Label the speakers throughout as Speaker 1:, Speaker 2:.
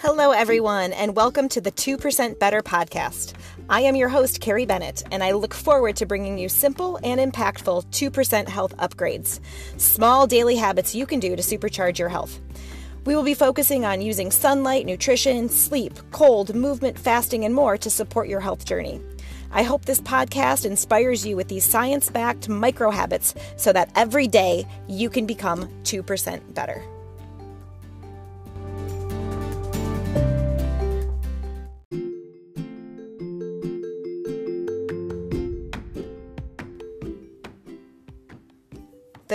Speaker 1: Hello, everyone, and welcome to the 2% Better podcast. I am your host, Carrie Bennett, and I look forward to bringing you simple and impactful 2% health upgrades, small daily habits you can do to supercharge your health. We will be focusing on using sunlight, nutrition, sleep, cold, movement, fasting, and more to support your health journey. I hope this podcast inspires you with these science backed micro habits so that every day you can become 2% better.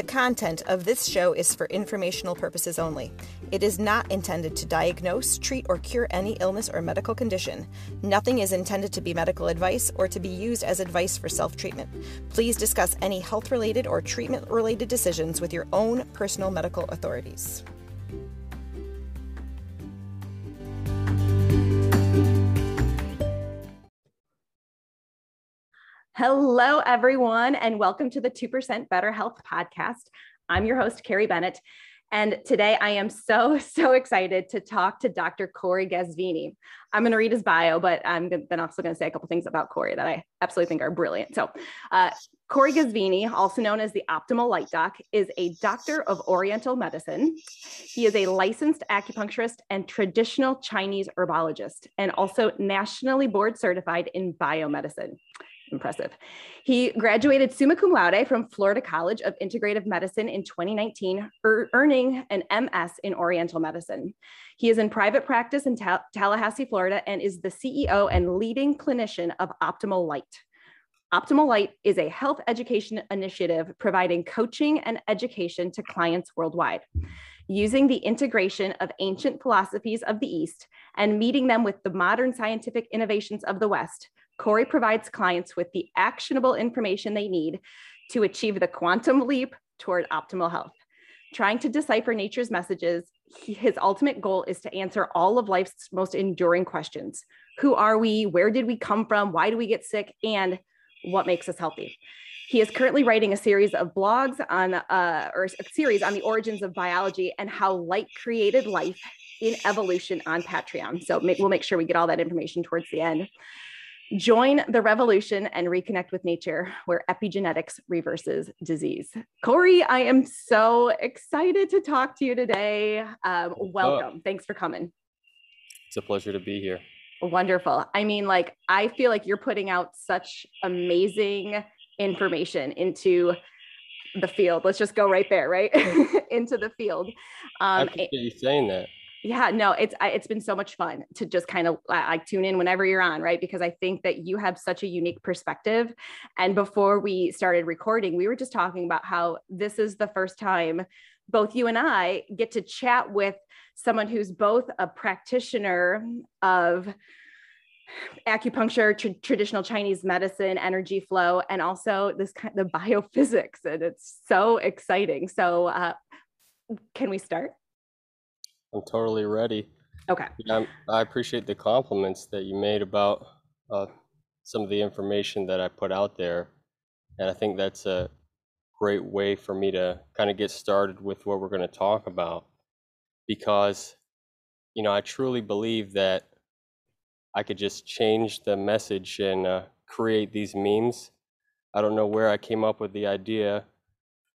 Speaker 1: The content of this show is for informational purposes only. It is not intended to diagnose, treat, or cure any illness or medical condition. Nothing is intended to be medical advice or to be used as advice for self treatment. Please discuss any health related or treatment related decisions with your own personal medical authorities. Hello, everyone, and welcome to the 2% Better Health podcast. I'm your host, Carrie Bennett. And today I am so, so excited to talk to Dr. Corey Ghazvini. I'm going to read his bio, but I'm then also going to say a couple things about Corey that I absolutely think are brilliant. So, uh, Corey Ghazvini, also known as the Optimal Light Doc, is a doctor of Oriental medicine. He is a licensed acupuncturist and traditional Chinese herbologist, and also nationally board certified in biomedicine impressive. He graduated summa cum laude from Florida College of Integrative Medicine in 2019, er earning an MS in Oriental Medicine. He is in private practice in Ta Tallahassee, Florida, and is the CEO and leading clinician of Optimal Light. Optimal Light is a health education initiative providing coaching and education to clients worldwide. Using the integration of ancient philosophies of the East and meeting them with the modern scientific innovations of the West, Corey provides clients with the actionable information they need to achieve the quantum leap toward optimal health. Trying to decipher nature's messages, his ultimate goal is to answer all of life's most enduring questions Who are we? Where did we come from? Why do we get sick? And what makes us healthy? He is currently writing a series of blogs on, uh, or a series on the origins of biology and how light created life in evolution on Patreon. So we'll make sure we get all that information towards the end. Join the revolution and reconnect with nature where epigenetics reverses disease. Corey, I am so excited to talk to you today. Um, welcome. Oh, Thanks for coming.
Speaker 2: It's a pleasure to be here.
Speaker 1: Wonderful. I mean, like, I feel like you're putting out such amazing information into the field. Let's just go right there, right? into the field.
Speaker 2: Um, I appreciate you saying that
Speaker 1: yeah no it's it's been so much fun to just kind of like tune in whenever you're on right? Because i think that you have such a unique perspective. And before we started recording we were just talking about how this is the first time both you and i get to chat with someone who's both a practitioner of acupuncture tr- traditional chinese medicine energy flow and also this kind of biophysics and it's so exciting. So uh, can we start
Speaker 2: I'm totally ready.
Speaker 1: Okay.
Speaker 2: Yeah, i appreciate the compliments that you made about uh, some of the information that I put out there. And I think that's a great way for me to kind of get started with what we're going to talk about. Because, you know, I truly believe that I could just change the message and uh, create these memes. I don't know where I came up with the idea.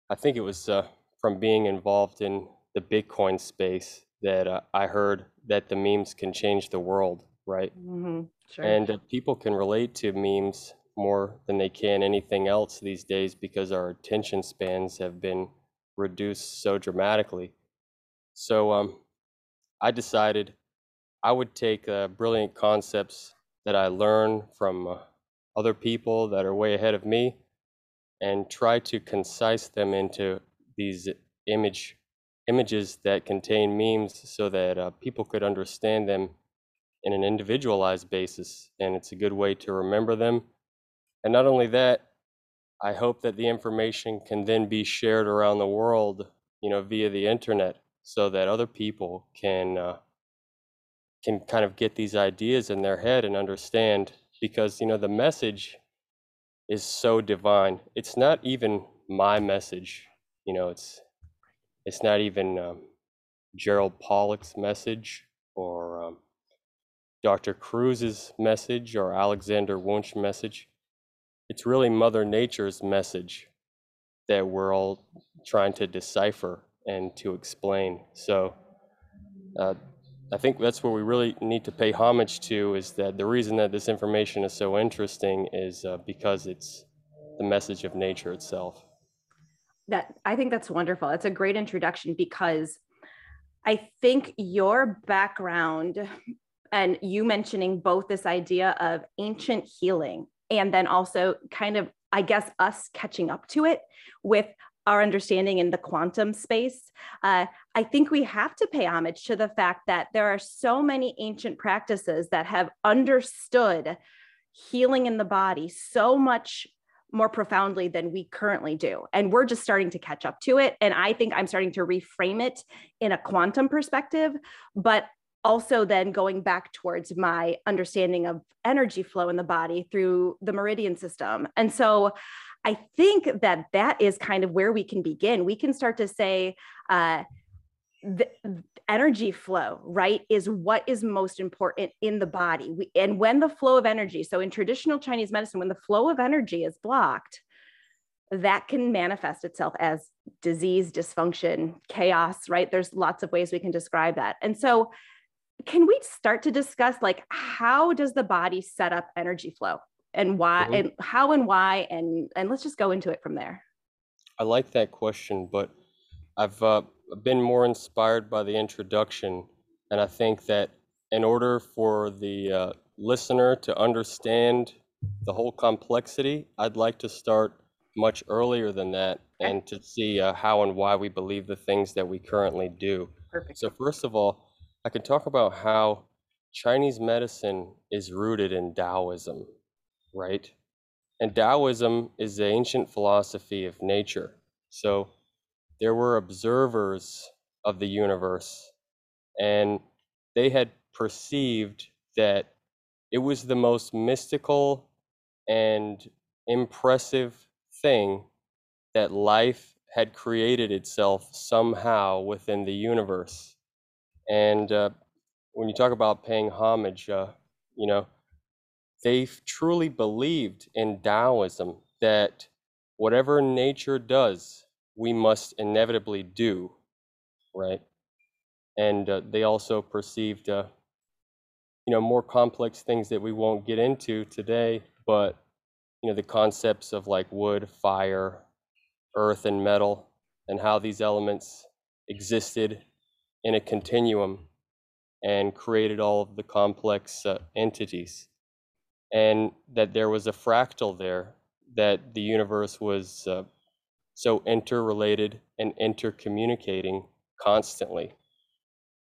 Speaker 2: I think it was uh, from being involved in the Bitcoin space that uh, I heard that the memes can change the world, right? Mm-hmm. Sure. And uh, people can relate to memes more than they can anything else these days because our attention spans have been reduced so dramatically. So um, I decided I would take uh, brilliant concepts that I learn from uh, other people that are way ahead of me and try to concise them into these image images that contain memes so that uh, people could understand them in an individualized basis. And it's a good way to remember them. And not only that, I hope that the information can then be shared around the world, you know, via the internet so that other people can uh, can kind of get these ideas in their head and understand because you know the message is so divine. It's not even my message, you know, it's it's not even um, Gerald Pollack's message or um, Dr. Kruse's message or Alexander Wunsch's message. It's really Mother Nature's message that we're all trying to decipher and to explain. So uh, I think that's where we really need to pay homage to is that the reason that this information is so interesting is uh, because it's the message of nature itself.
Speaker 1: That I think that's wonderful. It's a great introduction because I think your background and you mentioning both this idea of ancient healing and then also kind of I guess us catching up to it with our understanding in the quantum space, uh, I think we have to pay homage to the fact that there are so many ancient practices that have understood healing in the body so much more profoundly than we currently do. And we're just starting to catch up to it. And I think I'm starting to reframe it in a quantum perspective, but also then going back towards my understanding of energy flow in the body through the meridian system. And so I think that that is kind of where we can begin. We can start to say, uh, the energy flow, right, is what is most important in the body. We, and when the flow of energy, so in traditional Chinese medicine, when the flow of energy is blocked, that can manifest itself as disease, dysfunction, chaos, right? There's lots of ways we can describe that. And so, can we start to discuss like how does the body set up energy flow? and why mm-hmm. and how and why and and let's just go into it from there
Speaker 2: i like that question but i've uh, been more inspired by the introduction and i think that in order for the uh, listener to understand the whole complexity i'd like to start much earlier than that and to see uh, how and why we believe the things that we currently do
Speaker 1: Perfect.
Speaker 2: so first of all i can talk about how chinese medicine is rooted in taoism right? And Taoism is the ancient philosophy of nature. So there were observers of the universe, and they had perceived that it was the most mystical and impressive thing that life had created itself somehow within the universe. And uh, when you talk about paying homage, uh, you know, they truly believed in Taoism that whatever nature does, we must inevitably do, right? And uh, they also perceived, uh, you know, more complex things that we won't get into today, but you know, the concepts of like wood, fire, earth, and metal, and how these elements existed in a continuum and created all of the complex uh, entities and that there was a fractal there, that the universe was uh, so interrelated and intercommunicating constantly.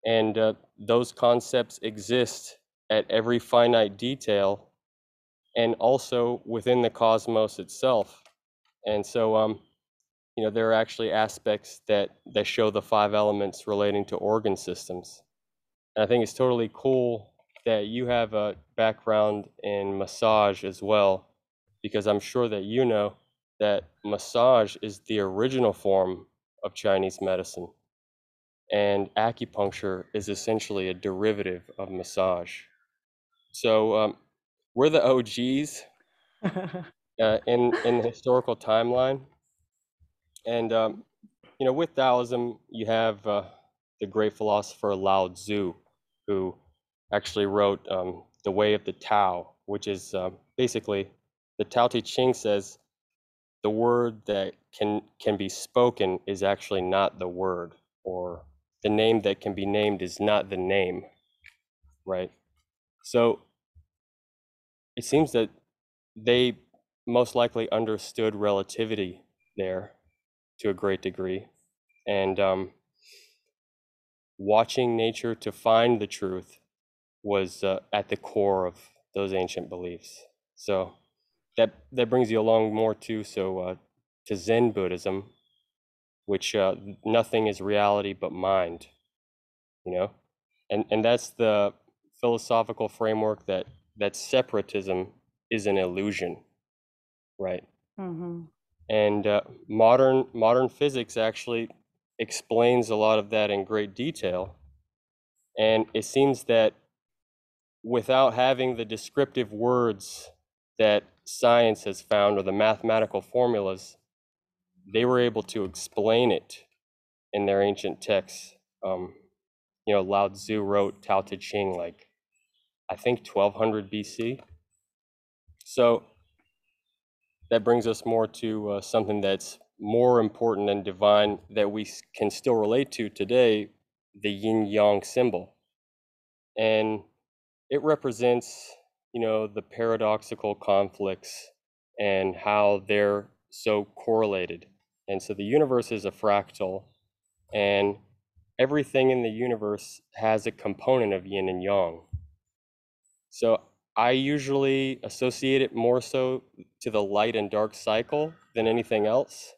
Speaker 2: And uh, those concepts exist at every finite detail and also within the cosmos itself. And so, um, you know, there are actually aspects that, that show the five elements relating to organ systems. And I think it's totally cool that you have a background in massage as well, because I'm sure that you know that massage is the original form of Chinese medicine. And acupuncture is essentially a derivative of massage. So um, we're the OGs uh, in, in the historical timeline. And, um, you know, with Taoism, you have uh, the great philosopher Lao Tzu, who actually wrote um, The Way of the Tao, which is uh, basically the Tao Te Ching says the word that can, can be spoken is actually not the word, or the name that can be named is not the name, right? So it seems that they most likely understood relativity there to a great degree. And um, watching nature to find the truth was uh, at the core of those ancient beliefs. So that that brings you along more too. So uh, to Zen Buddhism, which uh, nothing is reality but mind, you know, and and that's the philosophical framework that that separatism is an illusion, right? Mm-hmm. And uh, modern modern physics actually explains a lot of that in great detail And it seems that without having the descriptive words that science has found or the mathematical formulas, they were able to explain it in their ancient texts. Um, you know, Lao Tzu wrote Tao Te Ching like, I think 1200 BC. So that brings us more to uh, something that's more important and divine that we can still relate to today the yin yang symbol. And it represents, you know, the paradoxical conflicts and how they're so correlated. And so the universe is a fractal, and everything in the universe has a component of yin and yang. So I usually associate it more so to the light and dark cycle than anything else.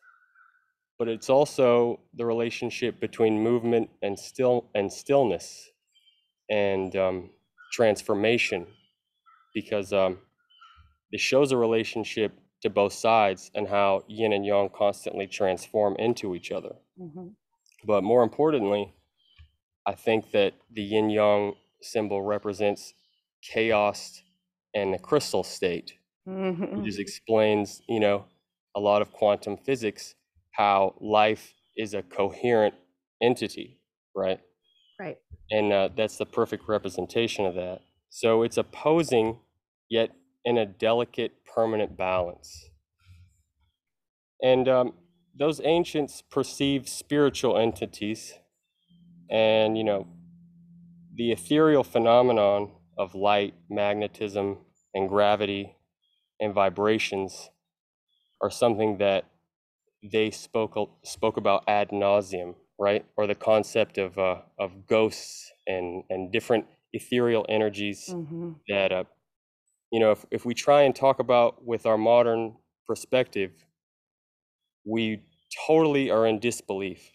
Speaker 2: But it's also the relationship between movement and still and stillness and um, transformation, because um, it shows a relationship to both sides and how yin and yang constantly transform into each other. Mm-hmm. But more importantly, I think that the yin yang symbol represents chaos and the crystal state. Mm-hmm. Just explains, you know, a lot of quantum physics, how life is a coherent entity, right?
Speaker 1: Right.
Speaker 2: And uh, that's the perfect representation of that. So it's opposing, yet in a delicate, permanent balance. And um, those ancients perceived spiritual entities and, you know, the ethereal phenomenon of light, magnetism, and gravity and vibrations are something that they spoke spoke about ad nauseum, right? Or the concept of uh, of ghosts and and different ethereal energies mm-hmm. that uh, you know if, if we try and talk about with our modern perspective, we totally are in disbelief.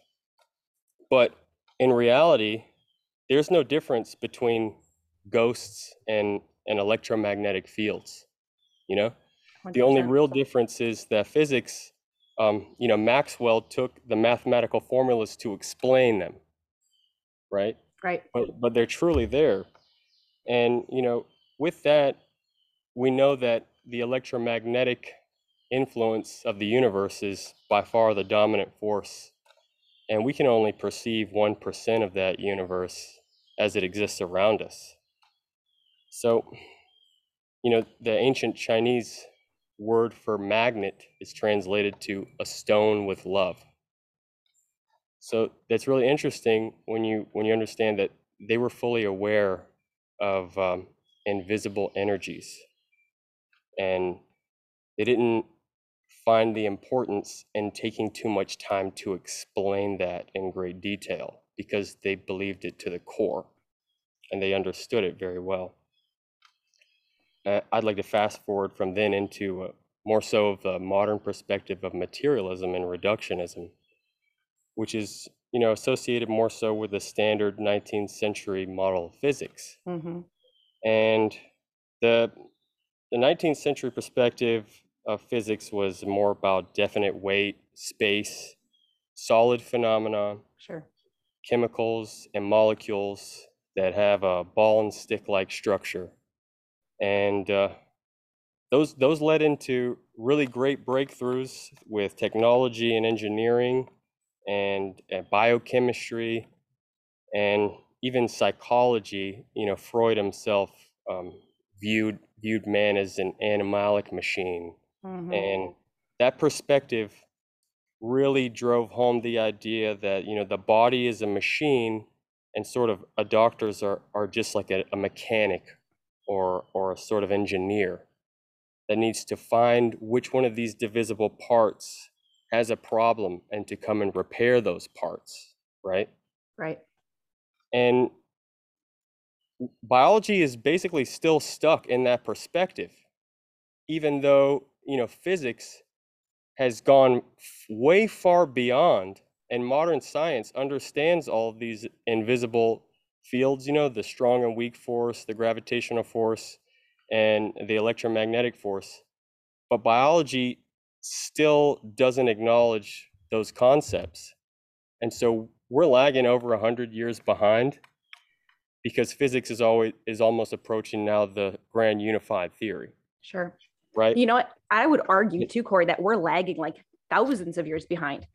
Speaker 2: But in reality, there's no difference between ghosts and, and electromagnetic fields. You know, 100%. the only real difference is that physics, um, you know, Maxwell took the mathematical formulas to explain them, right?
Speaker 1: Right.
Speaker 2: But, but they're truly there. And, you know, with that, we know that the electromagnetic influence of the universe is by far the dominant force. And we can only perceive 1% of that universe as it exists around us. So, you know, the ancient Chinese word for magnet is translated to a stone with love. So that's really interesting when you when you understand that they were fully aware of um, invisible energies, and they didn't find the importance in taking too much time to explain that in great detail because they believed it to the core and they understood it very well. Uh, I'd like to fast forward from then into uh, more so of the modern perspective of materialism and reductionism, which is you know associated more so with the standard 19th century model of physics. Mm-hmm. And the the 19th century perspective of physics was more about definite weight, space, solid phenomena,
Speaker 1: sure.
Speaker 2: chemicals and molecules that have a ball and stick like structure and uh, those those led into really great breakthroughs with technology and engineering and, and biochemistry and even psychology you know freud himself um, viewed viewed man as an animalic machine mm-hmm. and that perspective really drove home the idea that you know the body is a machine and sort of a doctors are, are just like a, a mechanic or, or a sort of engineer that needs to find which one of these divisible parts has a problem and to come and repair those parts, right?
Speaker 1: Right.
Speaker 2: And biology is basically still stuck in that perspective, even though, you know, physics has gone way far beyond and modern science understands all of these invisible fields, you know, the strong and weak force, the gravitational force, and the electromagnetic force. But biology still doesn't acknowledge those concepts. And so we're lagging over 100 years behind because physics is always is almost approaching now the grand unified theory.
Speaker 1: Sure.
Speaker 2: Right.
Speaker 1: You know what? I would argue too, Corey, that we're lagging like thousands of years behind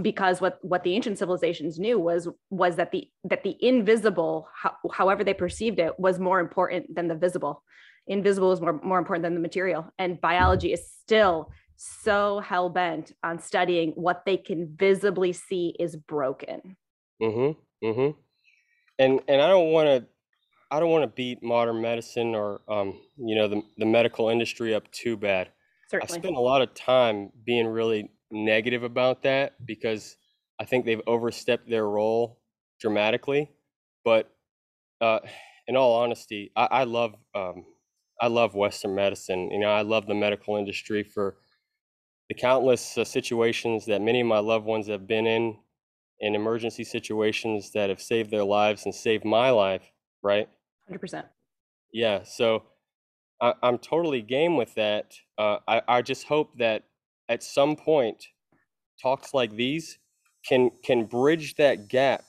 Speaker 1: because what what the ancient civilizations knew was was that the that the invisible how, however they perceived it was more important than the visible invisible is more more important than the material and biology is still so hell-bent on studying what they can visibly see is broken
Speaker 2: mm-hmm mm-hmm and and i don't want to i don't want to beat modern medicine or um you know the, the medical industry up too bad
Speaker 1: certainly
Speaker 2: i spent a lot of time being really negative about that because I think they've overstepped their role dramatically. But uh, in all honesty, I, I love um, I love Western medicine. You know, I love the medical industry for the countless uh, situations that many of my loved ones have been in, in emergency situations that have saved their lives and saved my life. Right.
Speaker 1: Hundred percent.
Speaker 2: Yeah. So I, am totally game with that. Uh, I I just hope that at some point talks like these can can bridge that gap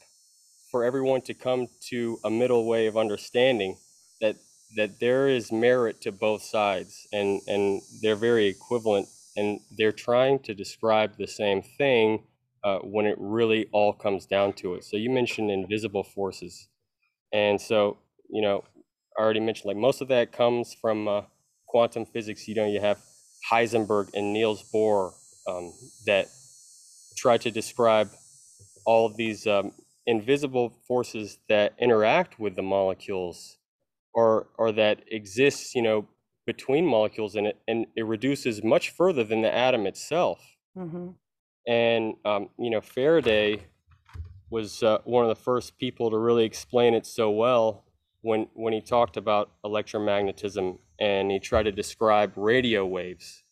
Speaker 2: for everyone to come to a middle way of understanding that that there is merit to both sides and and they're very equivalent and they're trying to describe the same thing uh, when it really all comes down to it. So you mentioned invisible forces. And so you know i already mentioned like most of that comes from uh, quantum physics. You know you have Heisenberg and Niels Bohr um, that try to describe all of these um, invisible forces that interact with the molecules or or that exists, you know, between molecules and it and it reduces much further than the atom itself. Mm-hmm. And um, you know, Faraday was uh, one of the first people to really explain it so well when when he talked about electromagnetism and he tried to describe radio waves.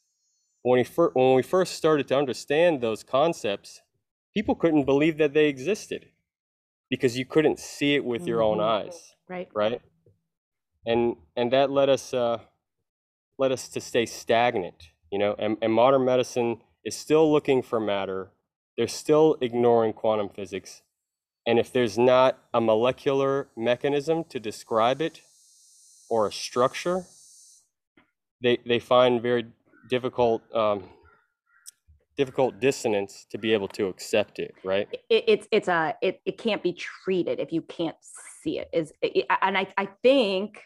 Speaker 2: When, he fir- when we first started to understand those concepts, people couldn't believe that they existed because you couldn't see it with mm-hmm. your own mm-hmm. eyes.
Speaker 1: Right.
Speaker 2: Right. And and that led us uh, led us to stay stagnant. You know, and, and modern medicine is still looking for matter. They're still ignoring quantum physics. And if there's not a molecular mechanism to describe it or a structure, they, they find very difficult um, difficult dissonance to be able to accept it right
Speaker 1: it, it's it's a it, it can't be treated if you can't see it is it, and I, I think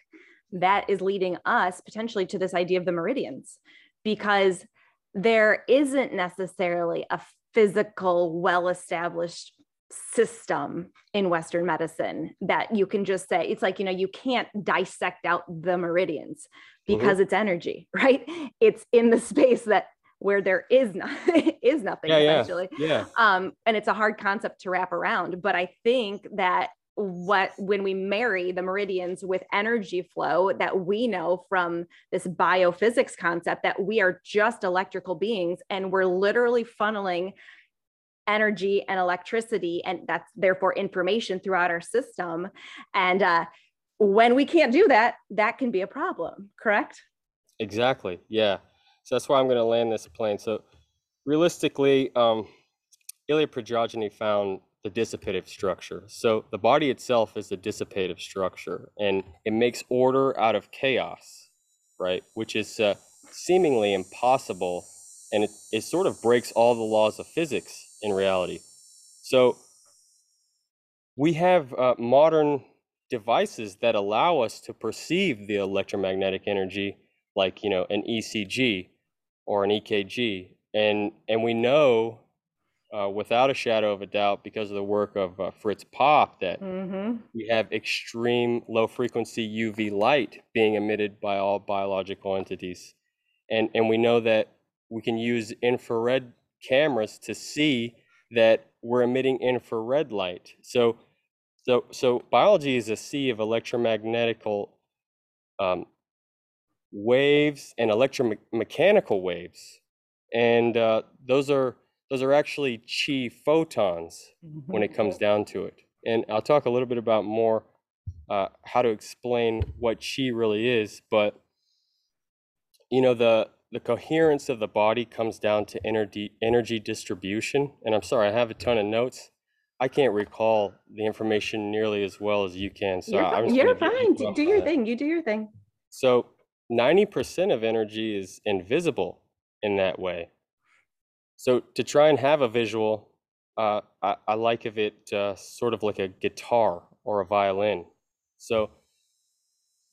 Speaker 1: that is leading us potentially to this idea of the meridians because there isn't necessarily a physical well established system in western medicine that you can just say it's like you know you can't dissect out the meridians mm-hmm. because mm-hmm. it's energy right it's in the space that where there is not is nothing
Speaker 2: yeah,
Speaker 1: essentially
Speaker 2: yeah, yeah.
Speaker 1: um and it's a hard concept to wrap around but i think that what when we marry the meridians with energy flow that we know from this biophysics concept that we are just electrical beings and we're literally funneling energy and electricity and that's therefore information throughout our system. And uh, when we can't do that that can be a problem correct?
Speaker 2: Exactly yeah. So that's why i'm going to land this plane. So realistically um, Ilya Prigogine found the dissipative structure so the body itself is a dissipative structure and it makes order out of chaos right which is uh, seemingly impossible and it, it sort of breaks all the laws of physics in reality. So we have uh, modern devices that allow us to perceive the electromagnetic energy like you know an ECG or an EKG and and we know uh, without a shadow of a doubt because of the work of uh, Fritz Popp that mm-hmm. we have extreme low frequency UV light being emitted by all biological entities and and we know that we can use infrared cameras to see that we're emitting infrared light. So, so, so biology is a sea of electromagnetical um, waves and electromechanical waves, and uh, those are those are actually chi photons mm-hmm. when it comes down to it. And I'll talk a little bit about more uh, how to explain what chi really is, but you know the the coherence of the body comes down to energy energy distribution. And I'm sorry, I have a ton of notes, I can't recall the information nearly as well as you can. So
Speaker 1: you're,
Speaker 2: I'm
Speaker 1: fine. You're fine. Do, do your that. thing. You do your thing.
Speaker 2: So 90% of energy is invisible in that way. So to try and have a visual, uh, I, I, like of it uh, sort of like a guitar or a violin. So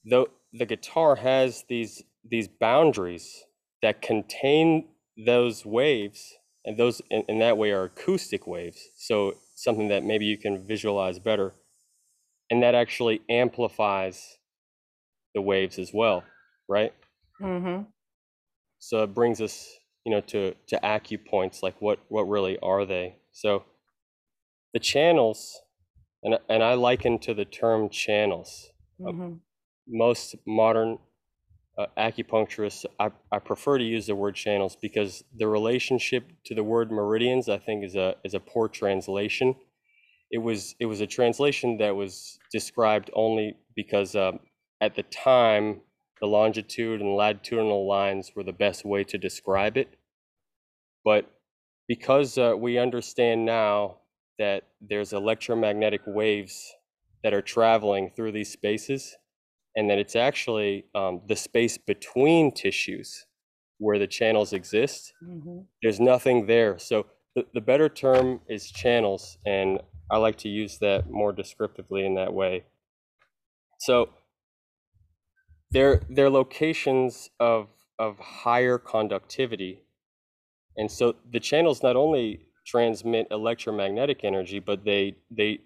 Speaker 2: the, the guitar has these, these boundaries that contain those waves and those in, in that way are acoustic waves. So something that maybe you can visualize better. And that actually amplifies the waves as well, right? Mm-hmm. So it brings us, you know, to to acupoints, like what what really are they? So the channels, and and I liken to the term channels. Mm-hmm. most modern uh, acupuncturists, I, I prefer to use the word channels because the relationship to the word meridians, I think, is a is a poor translation. It was it was a translation that was described only because um, at the time the longitude and latitudinal lines were the best way to describe it. But because uh, we understand now that there's electromagnetic waves that are traveling through these spaces, and that it's actually um, the space between tissues where the channels exist. Mm-hmm. There's nothing there. So the, the better term is channels, and I like to use that more descriptively in that way. So they're, they're locations of, of higher conductivity. And so the channels not only transmit electromagnetic energy, but they, they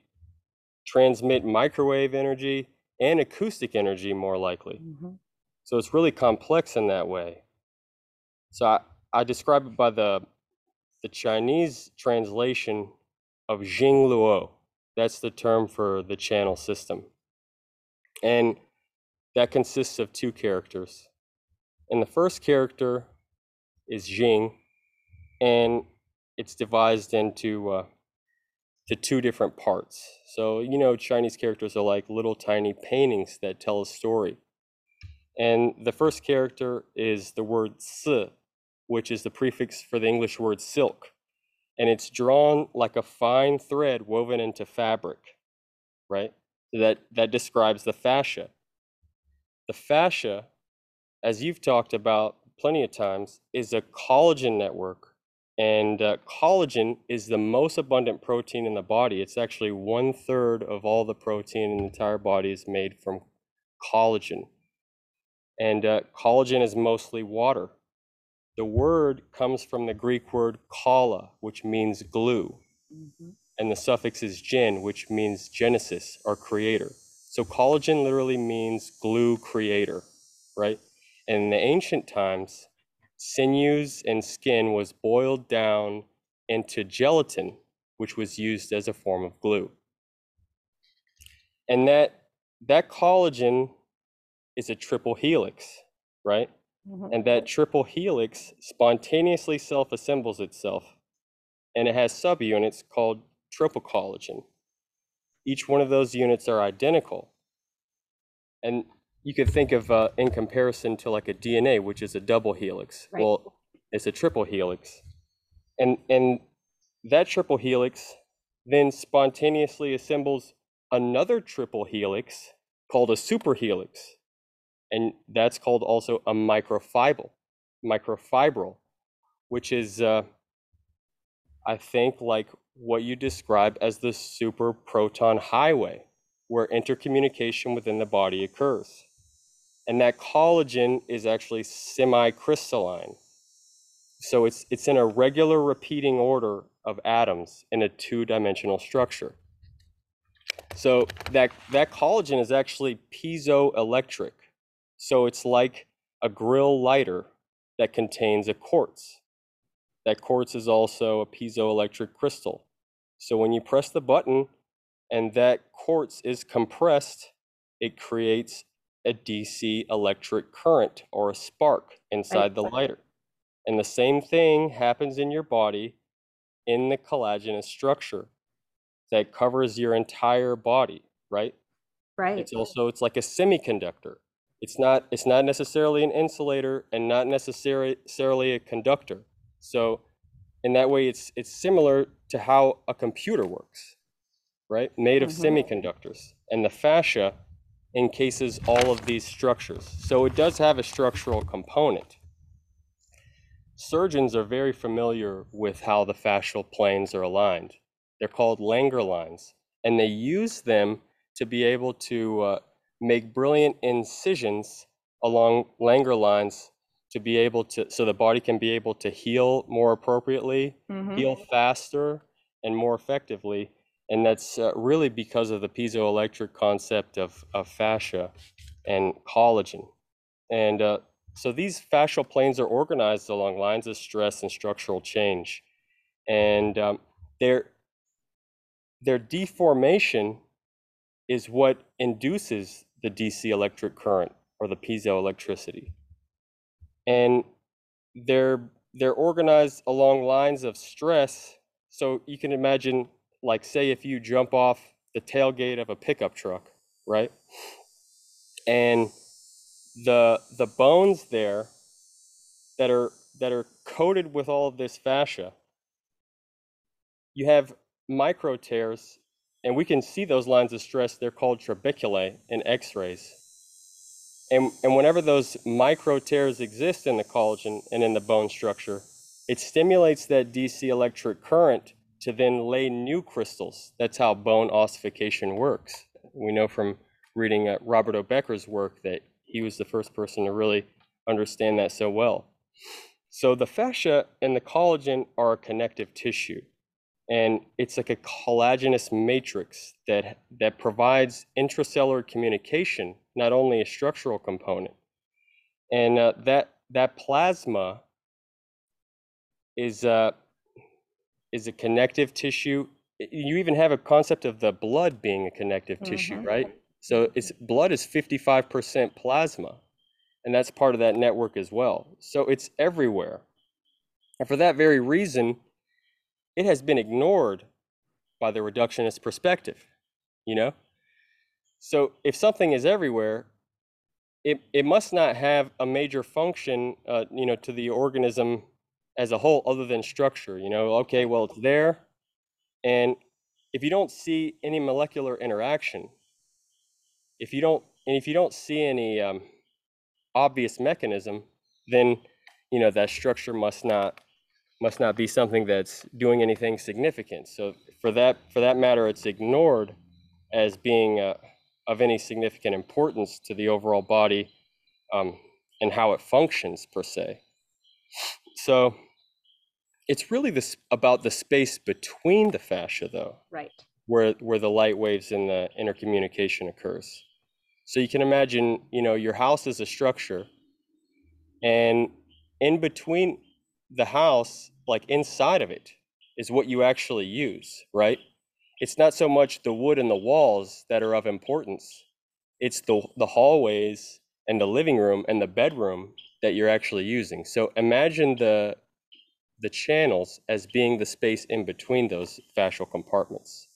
Speaker 2: transmit microwave energy, and acoustic energy more likely. Mm-hmm. So it's really complex in that way. So I, I describe it by the the Chinese translation of Jing Luo. That's the term for the channel system. And that consists of two characters. And the first character is Jing, and it's devised into uh, to two different parts. So, you know, Chinese characters are like little tiny paintings that tell a story. And the first character is the word si, which is the prefix for the English word silk. And it's drawn like a fine thread woven into fabric, right? That, that describes the fascia. The fascia, as you've talked about plenty of times, is a collagen network and uh, collagen is the most abundant protein in the body. It's actually one third of all the protein in the entire body is made from collagen. And uh, collagen is mostly water. The word comes from the Greek word kala, which means glue. Mm-hmm. And the suffix is gen, which means genesis or creator. So collagen literally means glue creator, right? And in the ancient times, sinews and skin was boiled down into gelatin, which was used as a form of glue. And that, that collagen is a triple helix, right? Mm-hmm. And that triple helix spontaneously self assembles itself. And it has subunits called tropocollagen. Each one of those units are identical. And you could think of uh, in comparison to like a DNA, which is a double helix. Right. Well, it's a triple helix, and and that triple helix then spontaneously assembles another triple helix called a superhelix, and that's called also a microfibril, microfibril, which is uh, I think like what you describe as the super proton highway, where intercommunication within the body occurs. And that collagen is actually semi-crystalline. So it's, it's in a regular repeating order of atoms in a two-dimensional structure. So that, that collagen is actually piezoelectric. So it's like a grill lighter that contains a quartz. That quartz is also a piezoelectric crystal. So when you press the button and that quartz is compressed, it creates a DC electric current or a spark inside the lighter. And the same thing happens in your body in the collagenous structure that covers your entire body, right?
Speaker 1: Right.
Speaker 2: It's also it's like a semiconductor. It's not it's not necessarily an insulator and not necessarily a conductor. So in that way it's it's similar to how a computer works. right? Made of
Speaker 1: Mhm.
Speaker 2: semiconductors. And the fascia encases all of these structures. So it does have a structural component. Surgeons are very familiar with how the fascial planes are aligned. They're called Langer lines, and they use them to be able to uh, make brilliant incisions along Langer lines to be able to, so the body can be able to heal more appropriately,
Speaker 1: Mhm.
Speaker 2: heal faster, and more effectively. And that's uh, really because of the piezoelectric concept of, of fascia and collagen. And uh, so these fascial planes are organized along lines of stress and structural change. And um, their, their deformation is what induces the DC electric current or the piezoelectricity. And they're, they're organized along lines of stress. So you can imagine, like, say, if you jump off the tailgate of a pickup truck, right? And the the bones there that are that are coated with all of this fascia you have micro tears and we can see those lines of stress they're called trabeculae in x-rays and and whenever those micro tears exist in the collagen and in the bone structure it stimulates that dc electric current to then lay new crystals. That's how bone ossification works. We know from reading uh, robert o becker's work that he was the first person to really understand that so well. So the fascia and the collagen are a connective tissue, and it's like a collagenous matrix that that provides intracellular communication, not only a structural component. And uh, that that plasma is uh, is a connective tissue. You even have a concept of the blood being a connective tissue,
Speaker 1: Mhm.
Speaker 2: right? So it's blood is 55% plasma, and that's part of that network as well. So it's everywhere. And for that very reason, it has been ignored by the reductionist perspective, you know? So if something is everywhere, it, it must not have a major function, uh, you know, to the organism as a whole other than structure, you know? Okay, well, it's there, and if you don't see any molecular interaction, if you don't and if you don't see any um, obvious mechanism then you know that structure must not must not be something that's doing anything significant so for that for that matter it's ignored as being uh, of any significant importance to the overall body um, and how it functions per se so it's really this about the space between the fascia though
Speaker 1: Right.
Speaker 2: where where the light waves and the intercommunication occurs. So you can imagine, you know, your house is a structure, and in between the house, like inside of it, is what you actually use, right? It's not so much the wood and the walls that are of importance. It's the the hallways and the living room and the bedroom that you're actually using. So imagine the the channels as being the space in between those fascial compartments.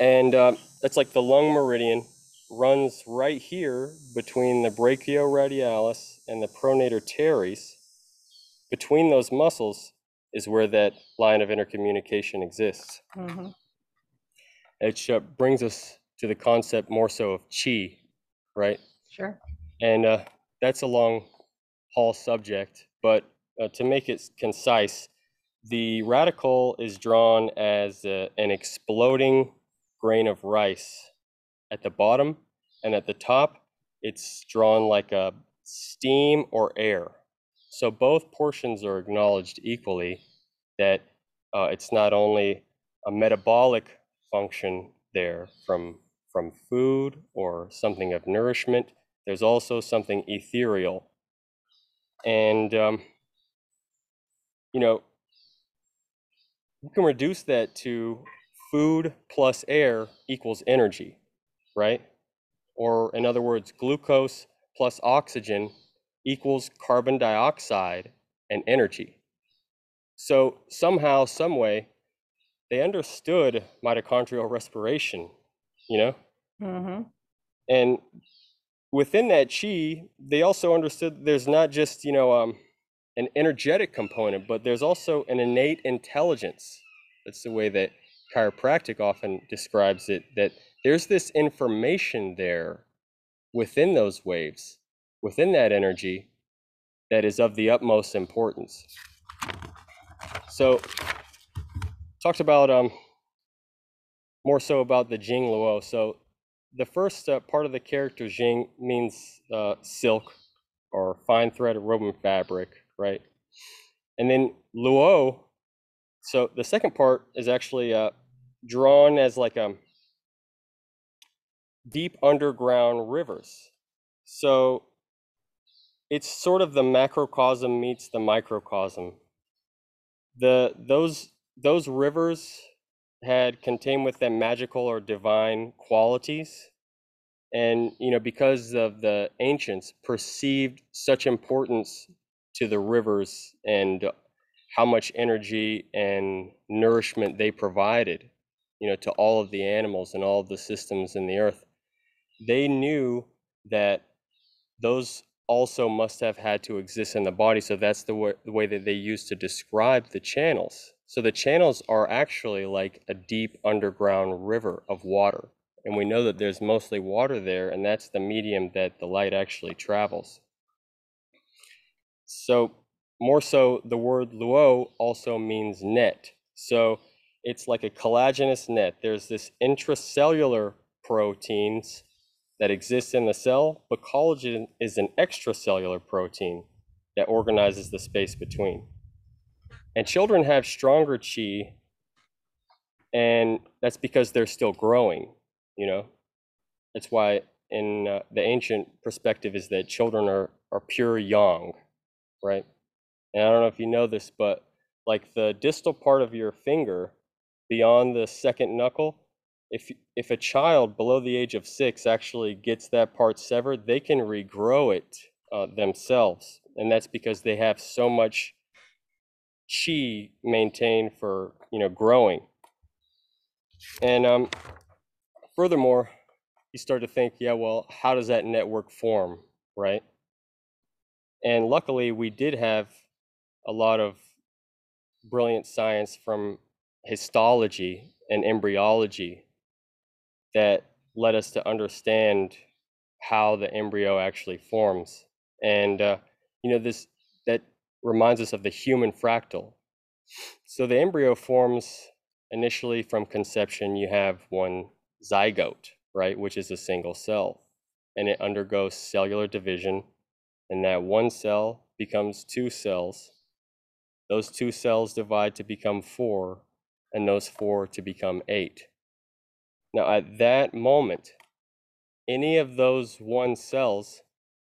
Speaker 2: And uh, it's like the lung meridian runs right here between the brachioradialis and the pronator teres. Between those muscles is where that line of intercommunication exists.
Speaker 1: Mhm.
Speaker 2: It uh, brings us to the concept more so of chi, right?
Speaker 1: Sure.
Speaker 2: And uh, that's a long haul subject, but uh, to make it concise, the radical is drawn as uh, an exploding grain of rice at the bottom, and at the top, it's drawn like a steam or air. So both portions are acknowledged equally that uh, it's not only a metabolic function there from from food or something of nourishment. There's also something ethereal, and um, you know you can reduce that to food plus air equals energy, right? Or in other words, glucose plus oxygen equals carbon dioxide and energy. So somehow, some way, they understood mitochondrial respiration, you know?
Speaker 1: hmm
Speaker 2: And within that chi, they also understood there's not just, you know, um, an energetic component, but there's also an innate intelligence. That's the way that chiropractic often describes it that there's this information there within those waves, within that energy, that is of the utmost importance. So, talked about um, more so about the Jing Luo. So, the first uh, part of the character Jing means uh, silk or fine thread or woven fabric, right? And then Luo. So the second part is actually uh, drawn as like a um, deep underground rivers. So it's sort of the macrocosm meets the microcosm. The those those rivers had contained with them magical or divine qualities. And you know, because of the ancients perceived such importance to the rivers and how much energy and nourishment they provided, you know, to all of the animals and all of the systems in the earth, they knew that those also must have had to exist in the body. So that's the way, the way that they used to describe the channels. So the channels are actually like a deep underground river of water. And we know that there's mostly water there, and that's the medium that the light actually travels. So, more so, the word luo also means net. So, it's like a collagenous net. There's this intracellular proteins that exists in the cell, but collagen is an extracellular protein that organizes the space between. And children have stronger chi, and that's because they're still growing, you know? That's why in uh, the ancient perspective is that children are, are pure yang, right? And I don't know if you know this, but like the distal part of your finger beyond the second knuckle, if if a child below the age of six actually gets that part severed, they can regrow it uh, themselves, and that's because they have so much chi maintained for you know growing. And um, furthermore, you start to think, yeah, well, how does that network form, right? And luckily, we did have a lot of brilliant science from histology and embryology that led us to understand how the embryo actually forms. And uh, you know, this that reminds us of the human fractal. So the embryo forms initially from conception. You have one zygote, right, which is a single cell, and it undergoes cellular division, and that one cell becomes two cells. Those two cells divide to become four, and those four to become eight. Now, at that moment, any of those one cells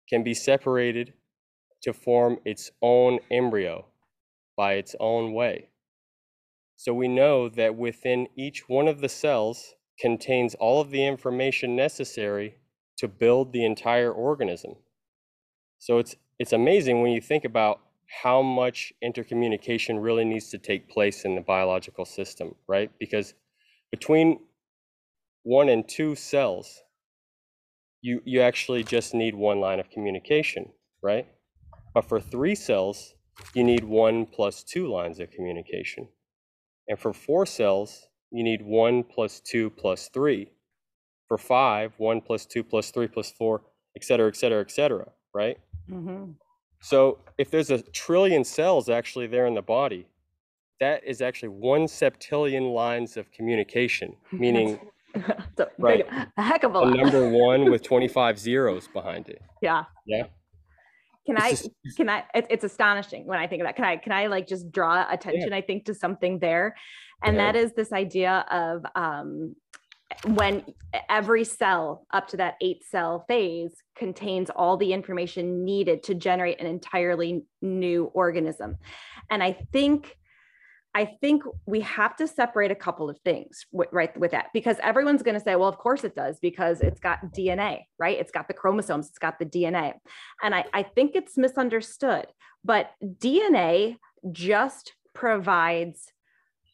Speaker 2: can be separated to form its own embryo by its own way. So we know that within each one of the cells contains all of the information necessary to build the entire organism. So it's it's amazing when you think about how much intercommunication really needs to take place in the biological system, right? Because between one and two cells, you, you actually just need one line of communication, right? But for three cells, you need one plus two lines of communication. And for four cells, you need one plus two plus three. For five, one plus two plus three plus four, et cetera, et cetera, et cetera, right? Mm-hmm. So if there's a trillion cells actually there in the body, that is actually one septillion lines of communication, meaning
Speaker 1: so right. a heck of a, a
Speaker 2: number one with 25 zeros behind it.
Speaker 1: Yeah.
Speaker 2: Yeah.
Speaker 1: Can I, can I, it, it's astonishing when I think of that. Can I, can I like just draw attention, yeah. I think, to something there? And yeah. that is this idea of um, when every cell up to that eight cell phase contains all the information needed to generate an entirely new organism. And I think I think we have to separate a couple of things w- right with that because everyone's going to say, well, of course it does because it's got DNA, right? It's got the chromosomes, it's got the DNA. And I, I think it's misunderstood, but DNA just provides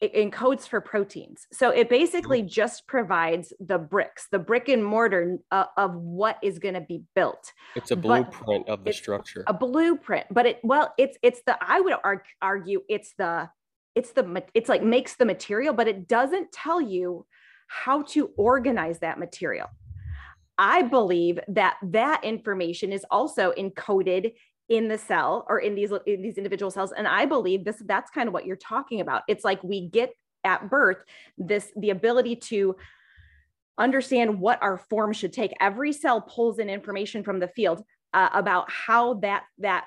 Speaker 1: it encodes for proteins. So it basically just provides the bricks, the brick and mortar uh, of what is going to be built.
Speaker 2: It's a blueprint but of the structure.
Speaker 1: A blueprint, but it well, it's it's the I would argue it's the it's the it's like makes the material but it doesn't tell you how to organize that material. I believe that that information is also encoded in the cell or in these in these individual cells. And i believe this that's kind of what you're talking about. It's like we get at birth this the ability to understand what our form should take. Every cell pulls in information from the field uh, about how that that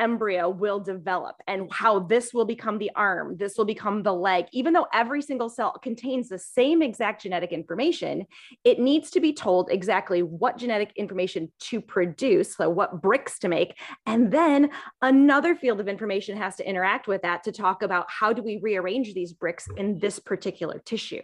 Speaker 1: embryo will develop and how this will become the arm, this will become the leg. Even though every single cell contains the same exact genetic information, it needs to be told exactly what genetic information to produce, so what bricks to make. And then another field of information has to interact with that to talk about how do we rearrange these bricks in this particular tissue.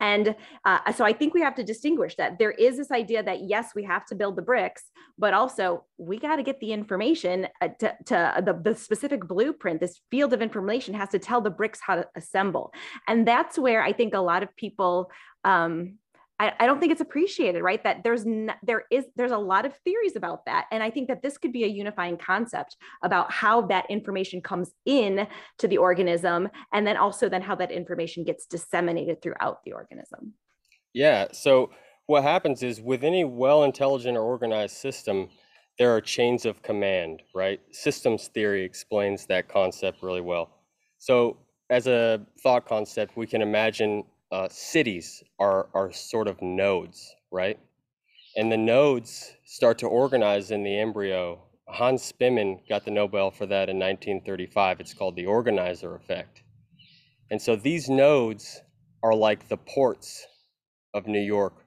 Speaker 1: And uh, so I think we have to distinguish that there is this idea that yes, we have to build the bricks, but also we got to get the information uh, to, to the, the specific blueprint, this field of information has to tell the bricks how to assemble. And that's where I think a lot of people, um, I, I, don't think it's appreciated, right? That there's n- there is there's a lot of theories about that, and I think that this could be a unifying concept about how that information comes in to the organism, and then also then how that information gets disseminated throughout the organism.
Speaker 2: Yeah. So what happens is with any well intelligent or organized system, there are chains of command, right? Systems theory explains that concept really well. So, as a thought concept, we can imagine uh, cities are, are sort of nodes, right? And the nodes start to organize in the embryo. Hans Spemann got the Nobel for that in 1935. It's called the organizer effect. And so these nodes are like the ports of New York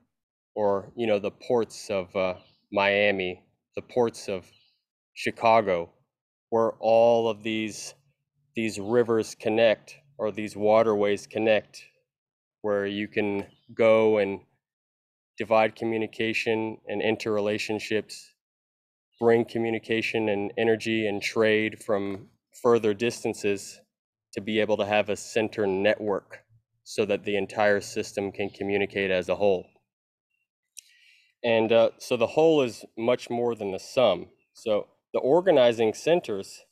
Speaker 2: or, you know, the ports of uh, Miami the ports of Chicago, where all of these these rivers connect or these waterways connect, where you can go and divide communication and interrelationships, bring communication and energy and trade from further distances to be able to have a center network so that the entire system can communicate as a whole. And uh, so the whole is much more than the sum. So the organizing centers,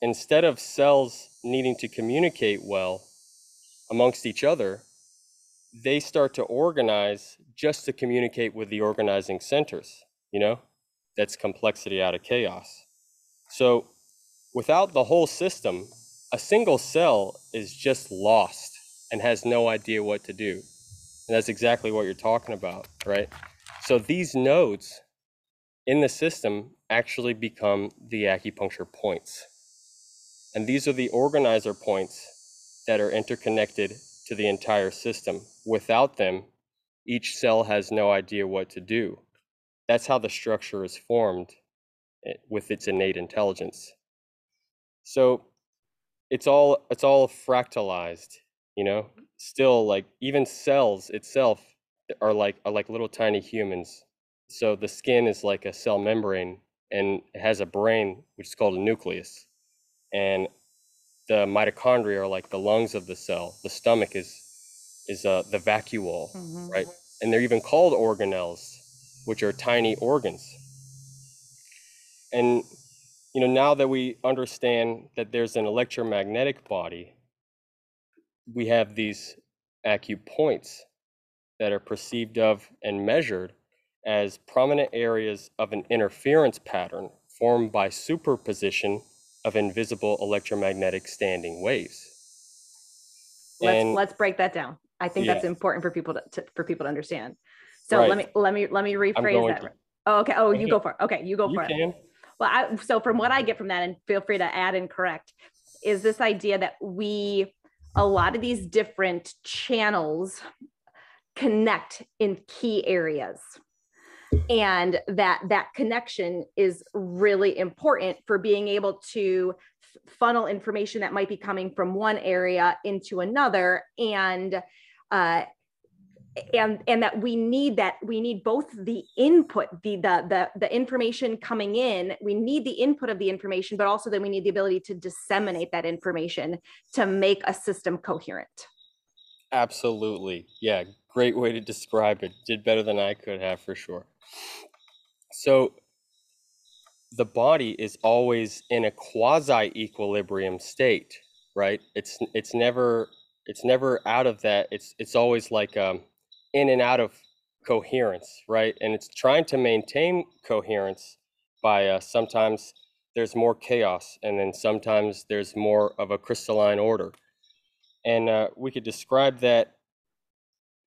Speaker 2: instead of cells needing to communicate well amongst each other, they start to organize just to communicate with the organizing centers, you know? That's complexity out of chaos. So without the whole system, a single cell is just lost and has no idea what to do. And that's exactly what you're talking about, right? So these nodes in the system actually become the acupuncture points. And these are the organizer points that are interconnected to the entire system. Without them, each cell has no idea what to do. That's how the structure is formed eh, with its innate intelligence. So it's all it's all fractalized, you know. Still like even cells itself are like are like little tiny humans. So the skin is like a cell membrane and it has a brain which is called a nucleus. And the mitochondria are like the lungs of the cell. The stomach is is uh, the vacuole, mm-hmm. right? And they're even called organelles, which are tiny organs. And you know, now that we understand that there's an electromagnetic body, we have these acupoints that are perceived of and measured as prominent areas of an interference pattern formed by superposition of invisible electromagnetic standing waves.
Speaker 1: Let's and, let's break that down. I think yeah. that's important for people to, to, for people to understand. So right. let me let me let me rephrase that. To. Oh, okay. Oh, you go for it. Okay, you go you for can. it. Well, I, so from what I get from that, and feel free to add and correct, is this idea that we a lot of these different channels connect in key areas. And that that connection is really important for being able to funnel information that might be coming from one area into another. And uh, and and that we need that we need both the input the, the the the information coming in we need the input of the information but also then we need the ability to disseminate that information to make a system coherent.
Speaker 2: Absolutely. Yeah great way to describe it. Did better than I could have for sure. So the body is always in a quasi equilibrium state, right? It's it's never it's never out of that. It's it's always like um, in and out of coherence, right? And it's trying to maintain coherence by uh, sometimes there's more chaos, and then sometimes there's more of a crystalline order. And uh, we could describe that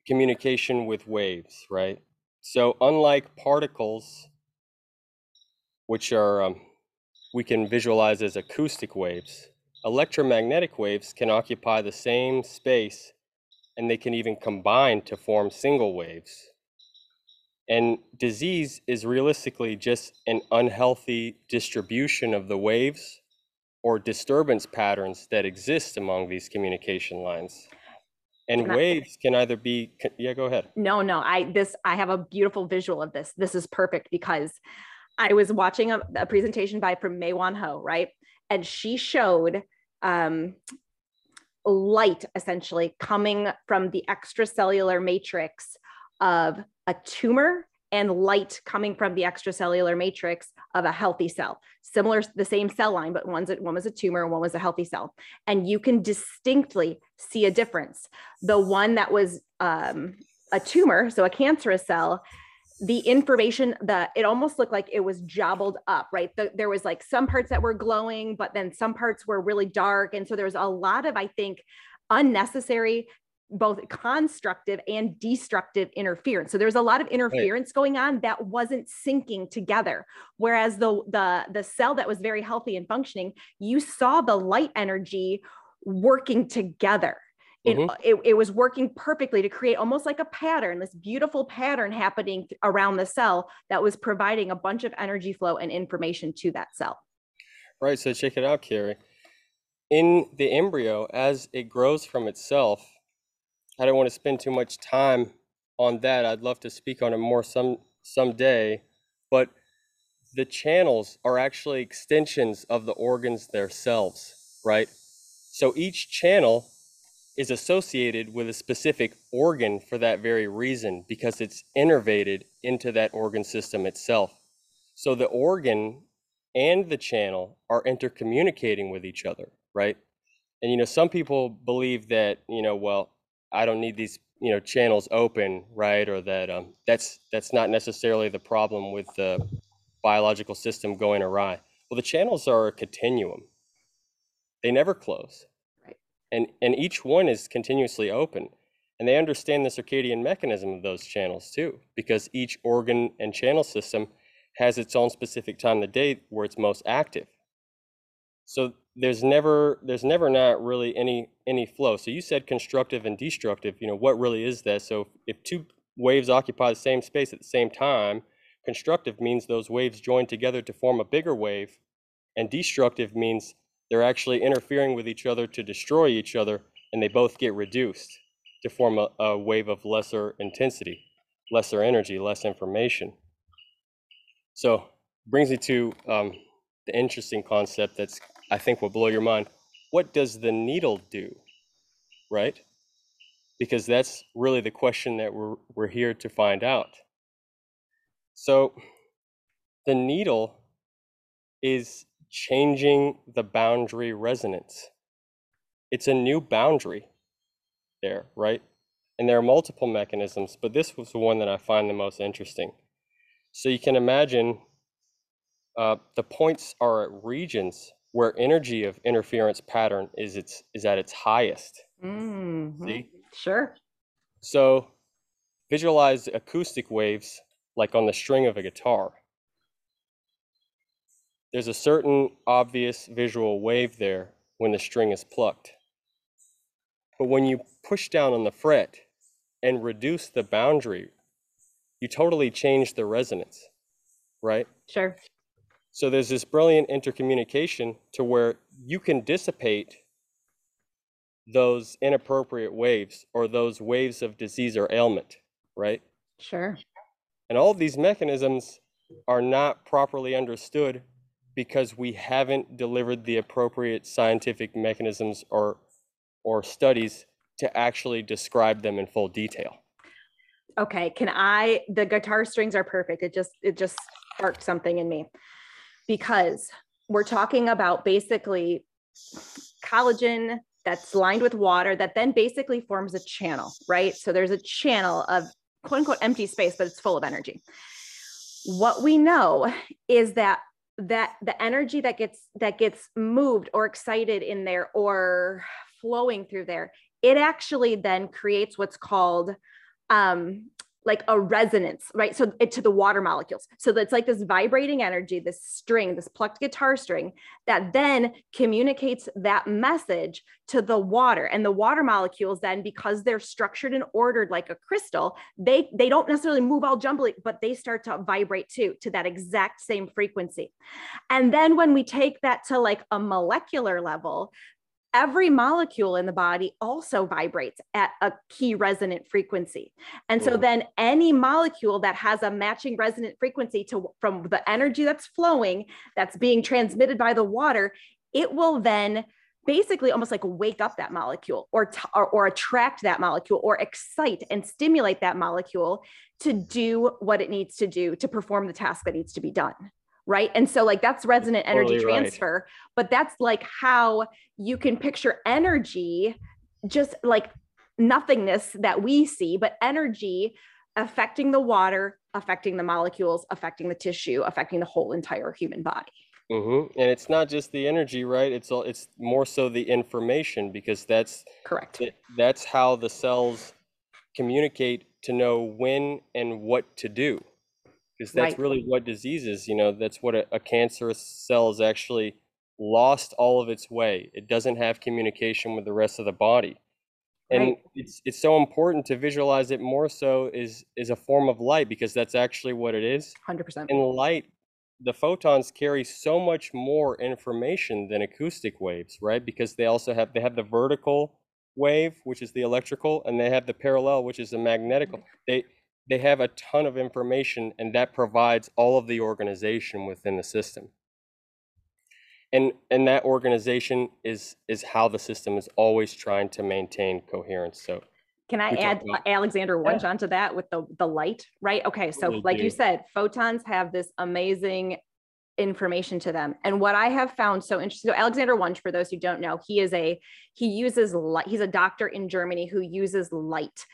Speaker 2: communication with waves, right? So unlike particles, which are um, we can visualize as acoustic waves, electromagnetic waves can occupy the same space and they can even combine to form single waves. And disease is realistically just an unhealthy distribution of the waves or disturbance patterns that exist among these communication lines. And can waves I, can either be yeah, go ahead.
Speaker 1: No, no, I this I have a beautiful visual of this. This is perfect because I was watching a, a presentation by from Mae Wan Ho, right? And she showed um, light essentially coming from the extracellular matrix of a tumor and light coming from the extracellular matrix of a healthy cell. Similar, the same cell line, but one's one was a tumor and one was a healthy cell. And you can distinctly see a difference. The one that was um, a tumor, so a cancerous cell, the information that it almost looked like it was jobbled up right the, there was like some parts that were glowing but then some parts were really dark and so there was a lot of i think unnecessary both constructive and destructive interference so there's a lot of interference right. going on that wasn't syncing together whereas the the the cell that was very healthy and functioning you saw the light energy working together it, mm-hmm. it, it, was working perfectly to create almost like a pattern, this beautiful pattern happening around the cell that was providing a bunch of energy flow and information to that cell.
Speaker 2: Right. So check it out, Carrie. In the embryo, as it grows from itself, I don't want to spend too much time on that. I'd love to speak on it more some someday, but the channels are actually extensions of the organs themselves, right? So each channel is associated with a specific organ for that very reason because it's innervated into that organ system itself. So the organ and the channel are intercommunicating with each other, right? And you know, some people believe that you know, well, I don't need these you know channels open, right? Or that um, that's that's not necessarily the problem with the biological system going awry. Well, the channels are a continuum; they never close and and each one is continuously open and they understand the circadian mechanism of those channels too because each organ and channel system has its own specific time of the day where it's most active so there's never there's never not really any any flow so you said constructive and destructive you know what really is that so if two waves occupy the same space at the same time constructive means those waves join together to form a bigger wave and destructive means they're actually interfering with each other to destroy each other, and they both get reduced to form a, a wave of lesser intensity, lesser energy, less information. So brings me to um, the interesting concept that's I think will blow your mind. What does the needle do? Right? Because that's really the question that we're, we're here to find out. So the needle is changing the boundary resonance. It's a new boundary there, right? And there are multiple mechanisms, but this was the one that I find the most interesting. So you can imagine uh, the points are at regions where energy of interference pattern is its is at its highest.
Speaker 1: Mm-hmm. See? Sure.
Speaker 2: So visualize acoustic waves like on the string of a guitar there's a certain obvious visual wave there when the string is plucked. But when you push down on the fret and reduce the boundary, you totally change the resonance, right?
Speaker 1: Sure.
Speaker 2: So there's this brilliant intercommunication to where you can dissipate those inappropriate waves or those waves of disease or ailment, right?
Speaker 1: Sure.
Speaker 2: And all these mechanisms are not properly understood because we haven't delivered the appropriate scientific mechanisms or or studies to actually describe them in full detail.
Speaker 1: Okay, can I the guitar strings are perfect. It just it just sparked something in me. Because we're talking about basically collagen that's lined with water that then basically forms a channel, right? So there's a channel of quote unquote empty space, but it's full of energy. What we know is that that the energy that gets that gets moved or excited in there or flowing through there, it actually then creates what's called um, like a resonance, right? So it, to the water molecules. So it's like this vibrating energy, this string, this plucked guitar string that then communicates that message to the water. And the water molecules then, because they're structured and ordered like a crystal, they they don't necessarily move all jumbly, but they start to vibrate too to that exact same frequency. And then when we take that to like a molecular level, every molecule in the body also vibrates at a key resonant frequency. And so then any molecule that has a matching resonant frequency to from the energy that's flowing that's being transmitted by the water, it will then basically almost like wake up that molecule or, t- or, or attract that molecule or excite and stimulate that molecule to do what it needs to do to perform the task that needs to be done right? And so like that's resonant energy totally transfer right. but that's like how you can picture energy just like nothingness that we see but energy affecting the water affecting the molecules affecting the tissue affecting the whole entire human body.
Speaker 2: Mm-hmm. and it's not just the energy right? It's all it's more so the information because that's
Speaker 1: correct.
Speaker 2: that's how the cells communicate to know when and what to do because that's right. really what disease is. You know, that's what a, a, cancerous cell is actually lost all of its way. It doesn't have communication with the rest of the body, and right. it's it's so important to visualize it more so is is a form of light because that's actually what it is.
Speaker 1: Hundred percent.
Speaker 2: And light, the photons carry so much more information than acoustic waves, right? Because they also have they have the vertical wave, which is the electrical, and they have the parallel, which is the magnetical. Mm-hmm. They they have a ton of information and that provides all of the organization within the system and and that organization is is how the system is always trying to maintain coherence so
Speaker 1: can I add Alexander Wunsch yeah. onto that with the the light, right? Okay, so like do. you said, photons have this amazing information to them. And what I have found so interesting, so Alexander Wunsch, for those who don't know, he is a he uses light. He's a doctor in Germany who uses light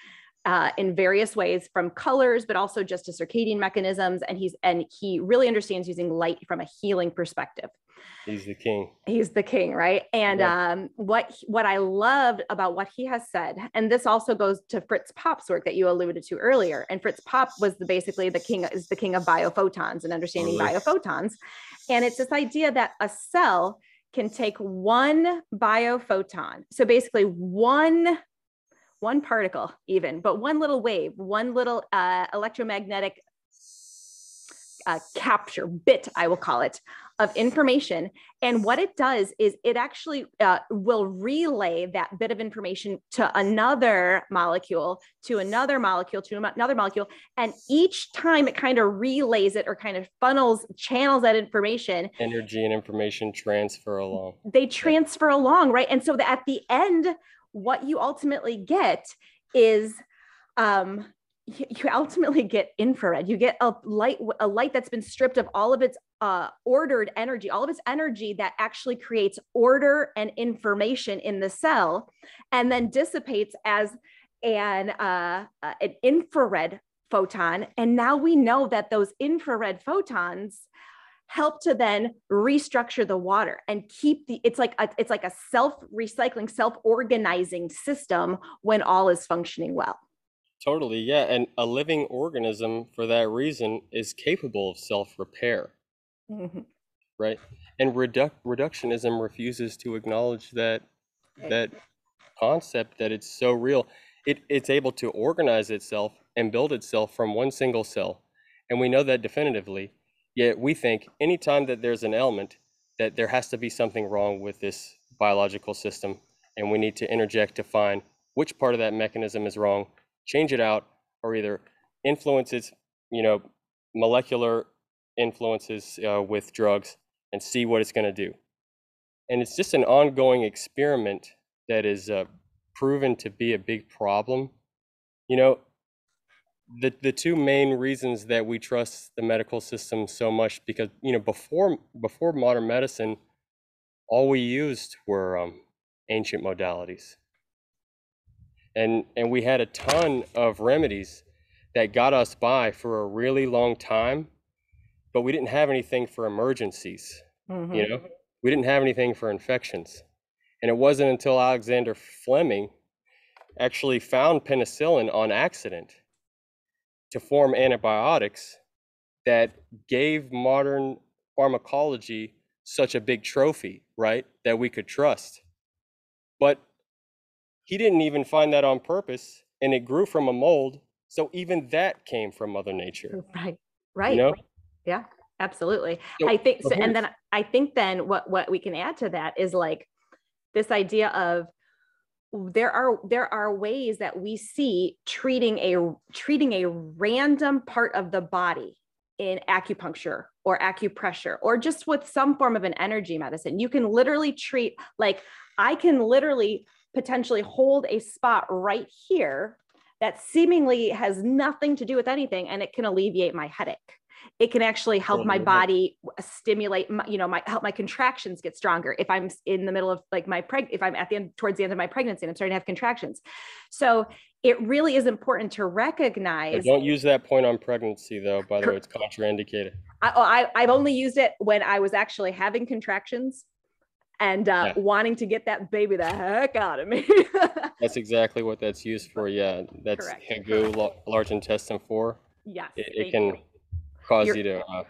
Speaker 1: uh, in various ways from colors but also just to circadian mechanisms. And he's and he really understands using light from a healing perspective.
Speaker 2: He's the king.
Speaker 1: He's the king right? And yeah. um, what what i loved about what he has said and this also goes to fritz popp's work that you alluded to earlier. And fritz popp was the, basically the king is the king of biophotons and understanding oh, biophotons. And it's this idea that a cell can take one biophoton so basically one one particle even, but one little wave, one little uh, electromagnetic uh, capture bit, I will call it, of information. And what it does is it actually uh, will relay that bit of information to another molecule, to another molecule, to another molecule. And each time it kind of relays it or kind of funnels, channels that information.
Speaker 2: Energy and information transfer along.
Speaker 1: They transfer along, right? And so that at the end, what you ultimately get is um, you ultimately get infrared. You get a light, a light that's been stripped of all of its uh, ordered energy, all of its energy that actually creates order and information in the cell, and then dissipates as an uh, uh an infrared photon. And now we know that those infrared photons help to then restructure the water and keep the it's like a, it's like a self recycling self organizing system when all is functioning well.
Speaker 2: Totally yeah and a living organism for that reason is capable of self repair mm-hmm. right? And reduc- reductionism refuses to acknowledge that that concept that it's so real. It, it's able to organize itself and build itself from one single cell and we know that definitively Yet we think anytime that there's an ailment, that there has to be something wrong with this biological system, and we need to interject to find which part of that mechanism is wrong, change it out, or either influence its, you know, molecular influences uh, with drugs and see what it's going to do. And it's just an ongoing experiment that is uh, proven to be a big problem. You know, the the two main reasons that we trust the medical system so much because you know before before modern medicine all we used were um, ancient modalities. And, and we had a ton of remedies that got us by for a really long time, but we didn't have anything for emergencies.
Speaker 1: Mhm.
Speaker 2: You know, we didn't have anything for infections. And it wasn't until Alexander Fleming actually found penicillin on accident to form antibiotics that gave modern pharmacology such a big trophy, right? That we could trust. But he didn't even find that on purpose, and it grew from a mold. So even that came from Mother Nature.
Speaker 1: Right. Right.
Speaker 2: know?
Speaker 1: Yeah, absolutely.
Speaker 2: So-
Speaker 1: I think
Speaker 2: so,
Speaker 1: and then I think then what what we can add to that is like this idea of there are there are ways that we see treating a treating a random part of the body in acupuncture or acupressure or just with some form of an energy medicine. You can literally treat like i can literally potentially hold a spot right here that seemingly has nothing to do with anything and it can alleviate my headache it can actually help my body stimulate my, you know my help my contractions get stronger if i'm in the middle of like my preg if i'm at the end towards the end of my pregnancy and i'm starting to have contractions so it really is important to recognize
Speaker 2: don't use that point on pregnancy, though. By the way, it's contraindicated.
Speaker 1: I, oh, I I've only used it when I was actually having contractions and uh,
Speaker 2: Yeah.
Speaker 1: wanting to get that baby the heck out of me.
Speaker 2: That's exactly what that's used for. Yeah, that's
Speaker 1: Correct,
Speaker 2: Hegu, la- large intestine four.
Speaker 1: yes,
Speaker 2: It, it can
Speaker 1: you.
Speaker 2: Cause
Speaker 1: You're-
Speaker 2: you to. Uh,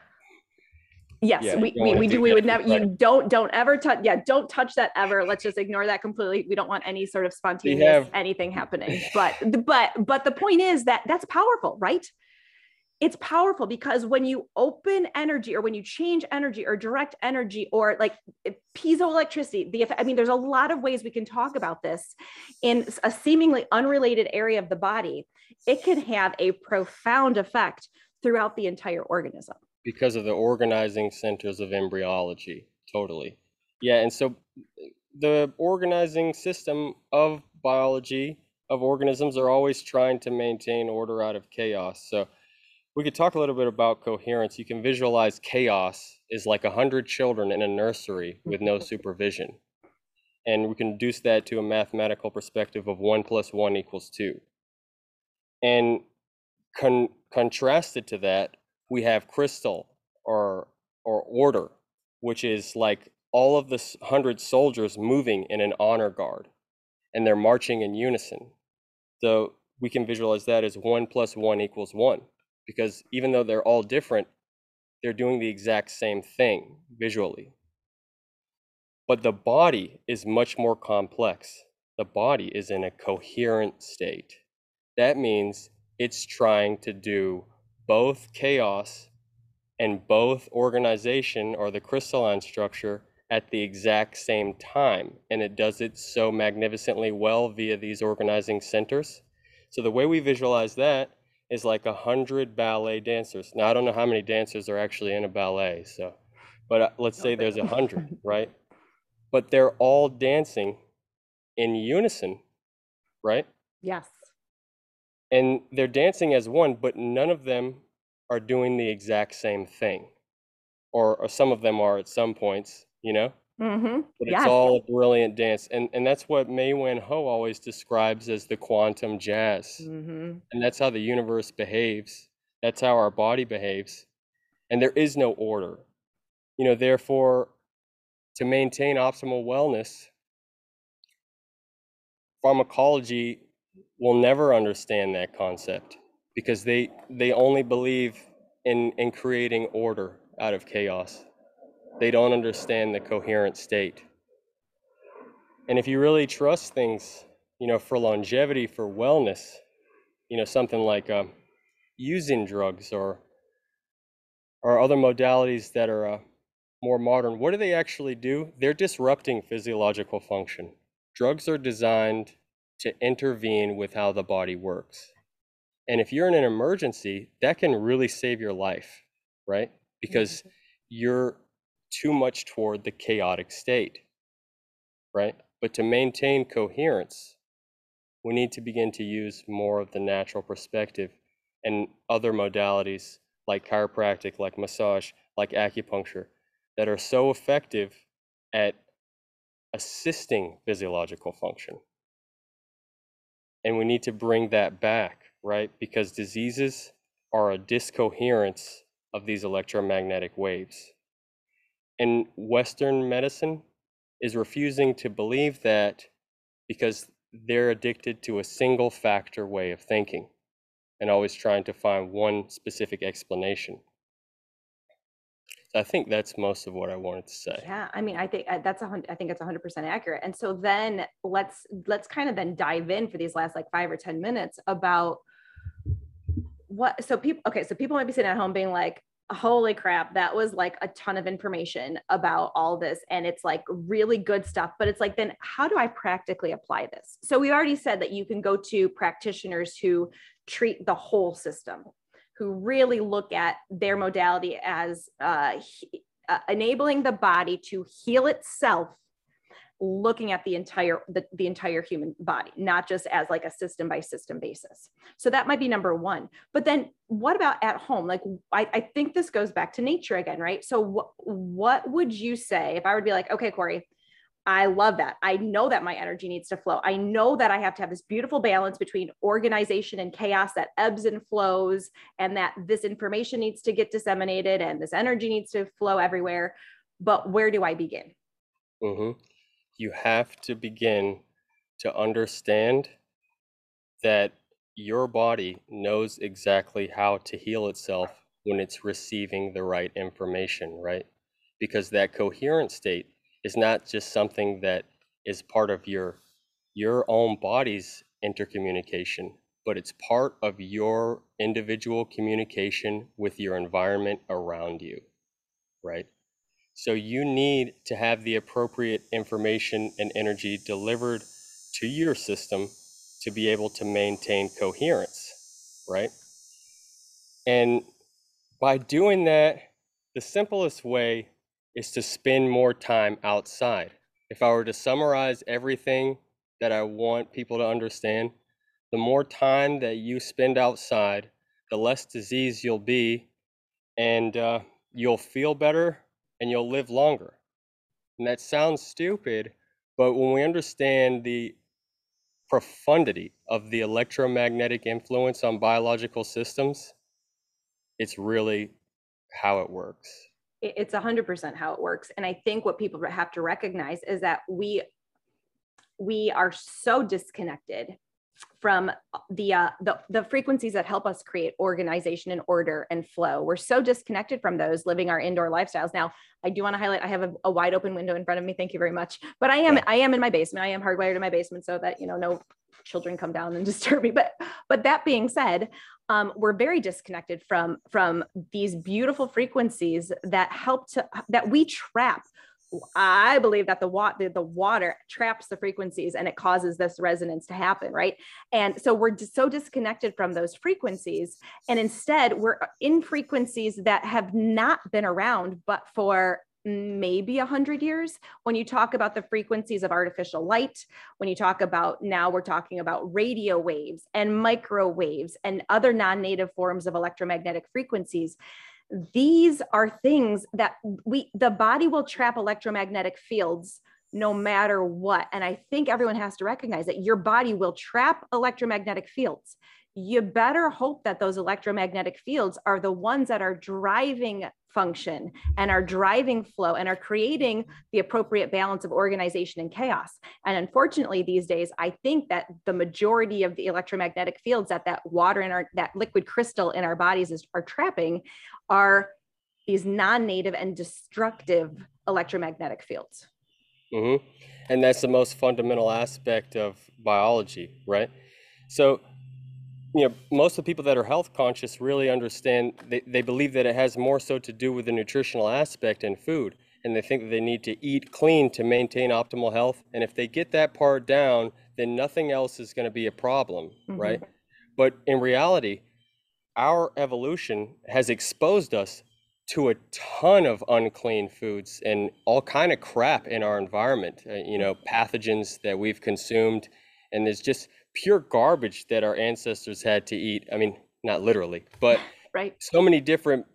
Speaker 1: Yes,
Speaker 2: yeah,
Speaker 1: we, we, we
Speaker 2: do.
Speaker 1: We would never. You don't don't ever touch. Yeah, don't touch that ever. Let's just ignore that completely. We don't want any sort of spontaneous
Speaker 2: have-
Speaker 1: anything happening. But but but the point is that that's powerful, right? It's powerful because when you open energy or when you change energy or direct energy or like piezoelectricity, the effect, I mean, there's a lot of ways we can talk about this in a seemingly unrelated area of the body. It can have a profound effect throughout the entire organism.
Speaker 2: because of the organizing centers of embryology. Totally. Yeah, and so the organizing system of biology of organisms are always trying to maintain order out of chaos. So we could talk a little bit about coherence. You can visualize chaos is like a hundred children in a nursery with no supervision. And we can reduce that to a mathematical perspective of one plus one equals two. And con- contrasted to that, we have crystal or or order, which is like all of the hundred soldiers moving in an honor guard, and they're marching in unison. So we can visualize that as one plus one equals one, because even though they're all different, they're doing the exact same thing visually. But the body is much more complex. The body is in a coherent state. That means it's trying to do both chaos and both organization or the crystalline structure at the exact same time. And it does it so magnificently well via these organizing centers. So the way we visualize that is like a hundred ballet dancers. Now I don't know how many dancers are actually in a ballet, so but uh, let's say there's a hundred, right? But they're all dancing in unison, right?
Speaker 1: Yes.
Speaker 2: And they're dancing as one, but none of them are doing the exact same thing, or, or some of them are at some points, you know.
Speaker 1: Mm-hmm.
Speaker 2: But
Speaker 1: Yes.
Speaker 2: it's all a brilliant dance, and and that's what Mae Wan Ho always describes as the quantum jazz,
Speaker 1: Mm-hmm.
Speaker 2: and that's how the universe behaves. That's how our body behaves, and there is no order. You know, therefore, to maintain optimal wellness, pharmacology will never understand that concept because they they only believe in in creating order out of chaos. They don't understand the coherent state. And if you really trust things, you know, for longevity, for wellness, you know, something like um, using drugs or or other modalities that are uh, more modern, what do they actually do? They're disrupting physiological function. Drugs are designed to intervene with how the body works. And if you're in an emergency, that can really save your life, right? Because mm-hmm. you're too much toward the chaotic state, right? But to maintain coherence, we need to begin to use more of the natural perspective and other modalities like chiropractic, like massage, like acupuncture, that are so effective at assisting physiological function. And we need to bring that back, right? Because diseases are a discoherence of these electromagnetic waves. And Western medicine is refusing to believe that because they're addicted to a single factor way of thinking and always trying to find one specific explanation. I think that's most of what I wanted to say.
Speaker 1: Yeah, I mean, I think uh, that's a hundred. I think it's hundred percent accurate. And so then let's let's kind of then dive in for these last like five or ten minutes about what. So people, okay, so people might be sitting at home being like, holy crap that was like a ton of information about all this and it's like really good stuff but it's like then how do i practically apply this so we already said that you can go to practitioners who treat the whole system who really look at their modality as uh, uh, enabling the body to heal itself looking at the entire the, the entire human body not just as like a system by system basis. So that might be number one. But then what about at home? Like i, I think this goes back to nature again right? So wh- what would you say if i would be like okay corey I love that. I know that my energy needs to flow. I know that I have to have this beautiful balance between organization and chaos that ebbs and flows, and that this information needs to get disseminated and this energy needs to flow everywhere. But where do I begin?
Speaker 2: Mm-hmm you have to begin to understand that your body knows exactly how to heal itself when it's receiving the right information, right? Because that coherent state is not just something that is part of your your own body's intercommunication, but it's part of your individual communication with your environment around you, right? So you need to have the appropriate information and energy delivered to your system to be able to maintain coherence, right? And by doing that, the simplest way is to spend more time outside. If I were to summarize everything that I want people to understand, the more time that you spend outside, the less disease you'll be, and uh, you'll feel better and you'll live longer. And that sounds stupid, but when we understand the profundity of the electromagnetic influence on biological systems, it's really how it works.
Speaker 1: It's 100% how it works. And I think what people have to recognize is that we we are so disconnected from the, uh, the the frequencies that help us create organization and order and flow. We're so disconnected from those living our indoor lifestyles. Now, I do want to highlight I have a, a, wide open window in front of me. Thank you very much. But I am yeah. I am in my basement. I am hardwired in my basement so that you know no children come down and disturb me. But but that being said, um, we're very disconnected from from these beautiful frequencies that help to that we trap I believe that the, wa- the, the water traps the frequencies and it causes this resonance to happen, right? And so we're so disconnected from those frequencies. And instead, we're in frequencies that have not been around, but for maybe 100 years. When you talk about the frequencies of artificial light when you talk about now we're talking about radio waves and microwaves and other non-native forms of electromagnetic frequencies these are things that we the body will trap electromagnetic fields no matter what and i think everyone has to recognize that your body will trap electromagnetic fields you better hope that those electromagnetic fields are the ones that are driving function and are driving flow and are creating the appropriate balance of organization and chaos. And unfortunately, these days, I think that the majority of the electromagnetic fields that that water in our that liquid crystal in our bodies is, are trapping are these non-native and destructive electromagnetic fields.
Speaker 2: Mm-hmm. And that's the most fundamental aspect of biology, right? So you know, most of the people that are health conscious really understand, they, they believe that it has more so to do with the nutritional aspect in food. And they think that they need to eat clean to maintain optimal health. And if they get that part down, then nothing else is going to be a problem, mm-hmm. right? But in reality, our evolution has exposed us to a ton of unclean foods and all kind of crap in our environment, uh, you know, pathogens that we've consumed. And there's just pure garbage that our ancestors had to eat. I mean, not literally, but
Speaker 1: right.
Speaker 2: so many different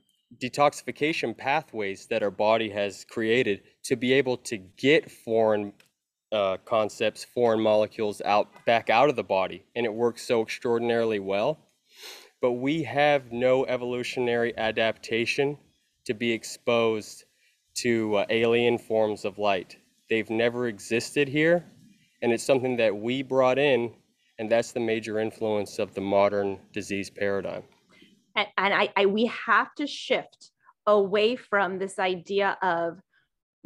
Speaker 2: detoxification pathways that our body has created to be able to get foreign uh, concepts, foreign molecules out back out of the body, and it works so extraordinarily well. But we have no evolutionary adaptation to be exposed to uh, alien forms of light. They've never existed here, and it's something that we brought in, and that's the major influence of the modern disease paradigm.
Speaker 1: And, and I, I, we have to shift away from this idea of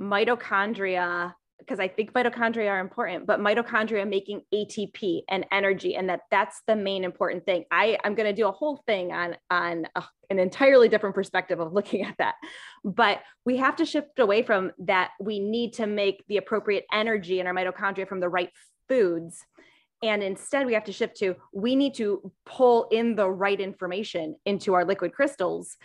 Speaker 1: mitochondria because I think mitochondria are important, but mitochondria making ATP and energy, and that that's the main important thing. I I'm going to do a whole thing on on uh, an entirely different perspective of looking at that, but we have to shift away from that. We need to make the appropriate energy in our mitochondria from the right foods. And instead, we have to shift to we need to pull in the right information into our liquid crystals.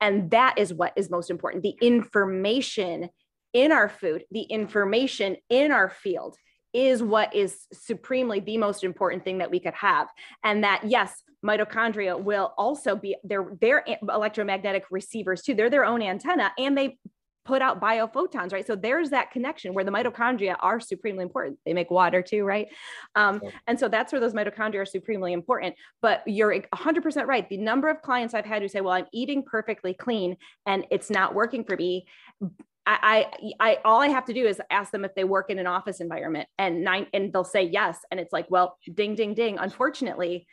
Speaker 1: And that is what is most important the information in our food, the information in our field is what is supremely the most important thing that we could have. And that, yes, mitochondria will also be their, their electromagnetic receivers too. They're their own antenna and they put out biophotons, right? So there's that connection where the mitochondria are supremely important. They make water too, right? Um, and so that's where those mitochondria are supremely important. But you're 100% right. The number of clients I've had who say, well, I'm eating perfectly clean and it's not working for me. I, I, I, all I have to do is ask them if they work in an office environment and nine, and they'll say yes. And it's like, well, ding, ding, ding. Unfortunately,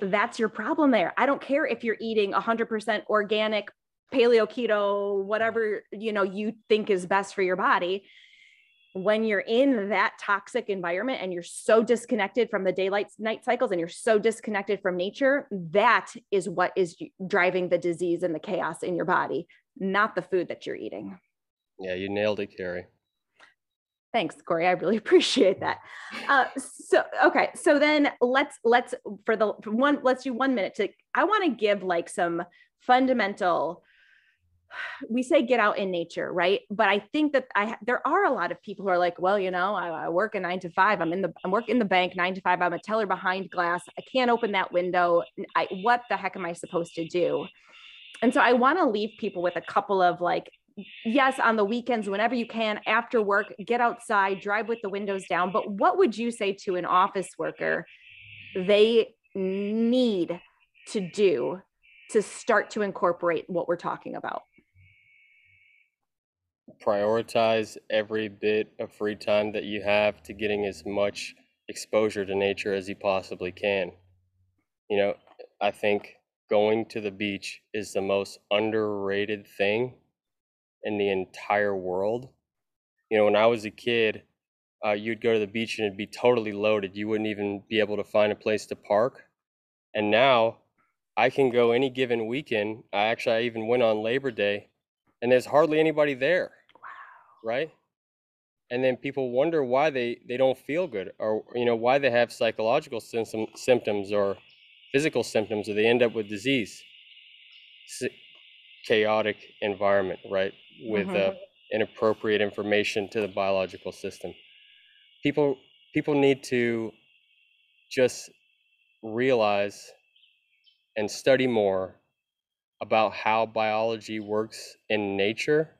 Speaker 1: that's your problem there. I don't care if you're eating 100% organic, paleo, keto, whatever, you know, you think is best for your body. When you're in that toxic environment and you're so disconnected from the daylight night cycles and you're so disconnected from nature, that is what is driving the disease and the chaos in your body, not the food that you're eating.
Speaker 2: Yeah, you nailed it, Carrie.
Speaker 1: Thanks, Corey. I really appreciate that. Uh, so, okay, so then let's let's for the one let's do one minute to. I want to give like some fundamental. We say get out in nature, right? But I think that I there are a lot of people who are like, well, you know, I, I work a nine to five. I'm in the I'm working the bank nine to five. I'm a teller behind glass. I can't open that window. I, what the heck am I supposed to do? And so I want to leave people with a couple of like yes, on the weekends, whenever you can, after work, get outside, drive with the windows down. But what would you say to an office worker they need to do to start to incorporate what we're talking about?
Speaker 2: Prioritize every bit of free time that you have to getting as much exposure to nature as you possibly can. You know, I think going to the beach is the most underrated thing in the entire world. You know, when I was a kid, uh, you'd go to the beach and it'd be totally loaded. You wouldn't even be able to find a place to park. And now I can go any given weekend. I actually I even went on Labor Day and there's hardly anybody there. Wow. Right? And then people wonder why they, they don't feel good or you know why they have psychological symptom, symptoms or physical symptoms or they end up with disease. chaotic environment, right? With mm-hmm. uh, inappropriate information to the biological system. People people need to just realize and study more about how biology works in nature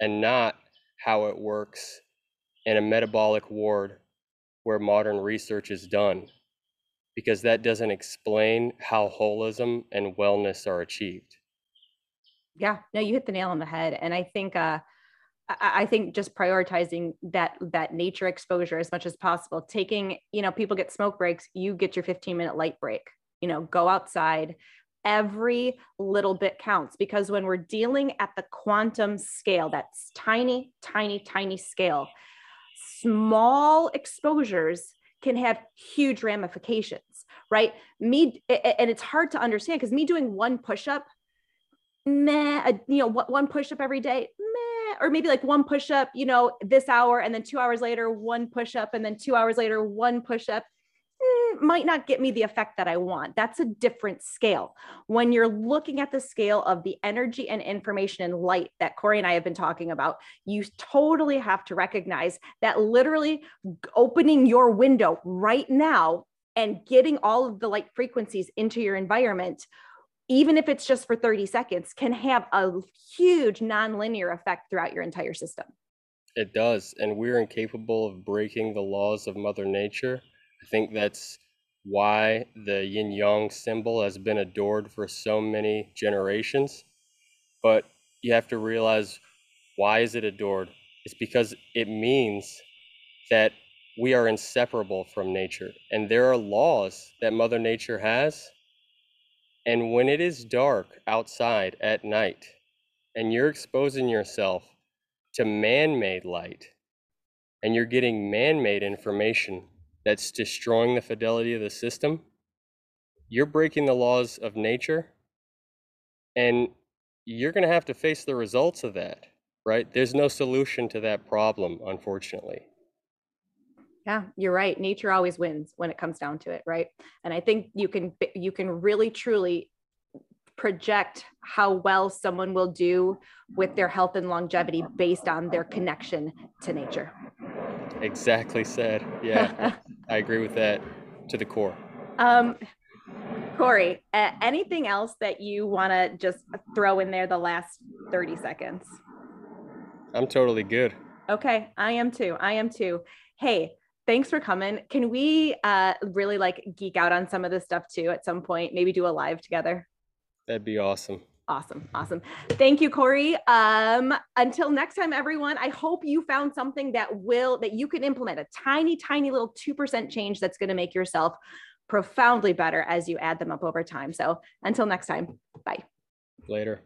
Speaker 2: and not how it works in a metabolic ward where modern research is done because that doesn't explain how holism and wellness are achieved
Speaker 1: yeah. No you hit the nail on the head. And i think uh I, think just prioritizing that that nature exposure as much as possible. Taking you know people get smoke breaks you get your 15 minute light break. You know go outside. Every little bit counts because when we're dealing at the quantum scale that's tiny tiny tiny scale small exposures can have huge ramifications right? Me and it's hard to understand because me doing one push-up meh, you know, one push up every day, meh, or maybe like one push up, you know, this hour, and then two hours later, one push up, and then two hours later, one push up. Eh, might not get me the effect that I want. That's a different scale. When you're looking at the scale of the energy and information and light that Corey and I have been talking about, you totally have to recognize that literally opening your window right now and getting all of the light frequencies into your environment even if it's just for 30 seconds, can have a huge nonlinear effect throughout your entire system.
Speaker 2: it does. And we're incapable of breaking the laws of Mother Nature. I think that's why the yin yang symbol has been adored for so many generations. But you have to realize why is it adored? It's because it means that we are inseparable from nature and there are laws that mother nature has and when it is dark outside at night and you're exposing yourself to man-made light and you're getting man-made information that's destroying the fidelity of the system you're breaking the laws of nature and you're going to have to face the results of that right? There's no solution to that problem unfortunately
Speaker 1: yeah, you're right. Nature always wins when it comes down to it, right? And I think you can you can really truly project how well someone will do with their health and longevity based on their connection to nature.
Speaker 2: Exactly said. Yeah, I agree with that to the core.
Speaker 1: Um, Corey, uh, anything else that you want to just throw in there the last 30 seconds?
Speaker 2: I'm totally good.
Speaker 1: Okay, I am too. I am too. Hey, thanks for coming. Can we uh, really like geek out on some of this stuff too at some point? Maybe do a live together.
Speaker 2: That'd be awesome.
Speaker 1: Awesome. Awesome. Thank you, Corey. Um, until next time, everyone, I hope you found something that will, that you can implement a tiny, tiny little 2% change that's going to make yourself profoundly better as you add them up over time. So until next time, bye.
Speaker 2: Later.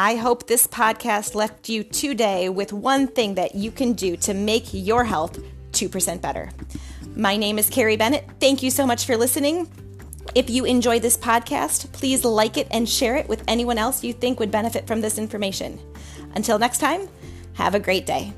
Speaker 1: I hope this podcast left you today with one thing that you can do to make your health 2% better. My name is Carrie Bennett. Thank you so much for listening. If you enjoyed this podcast, please like it and share it with anyone else you think would benefit from this information. Until next time, have a great day.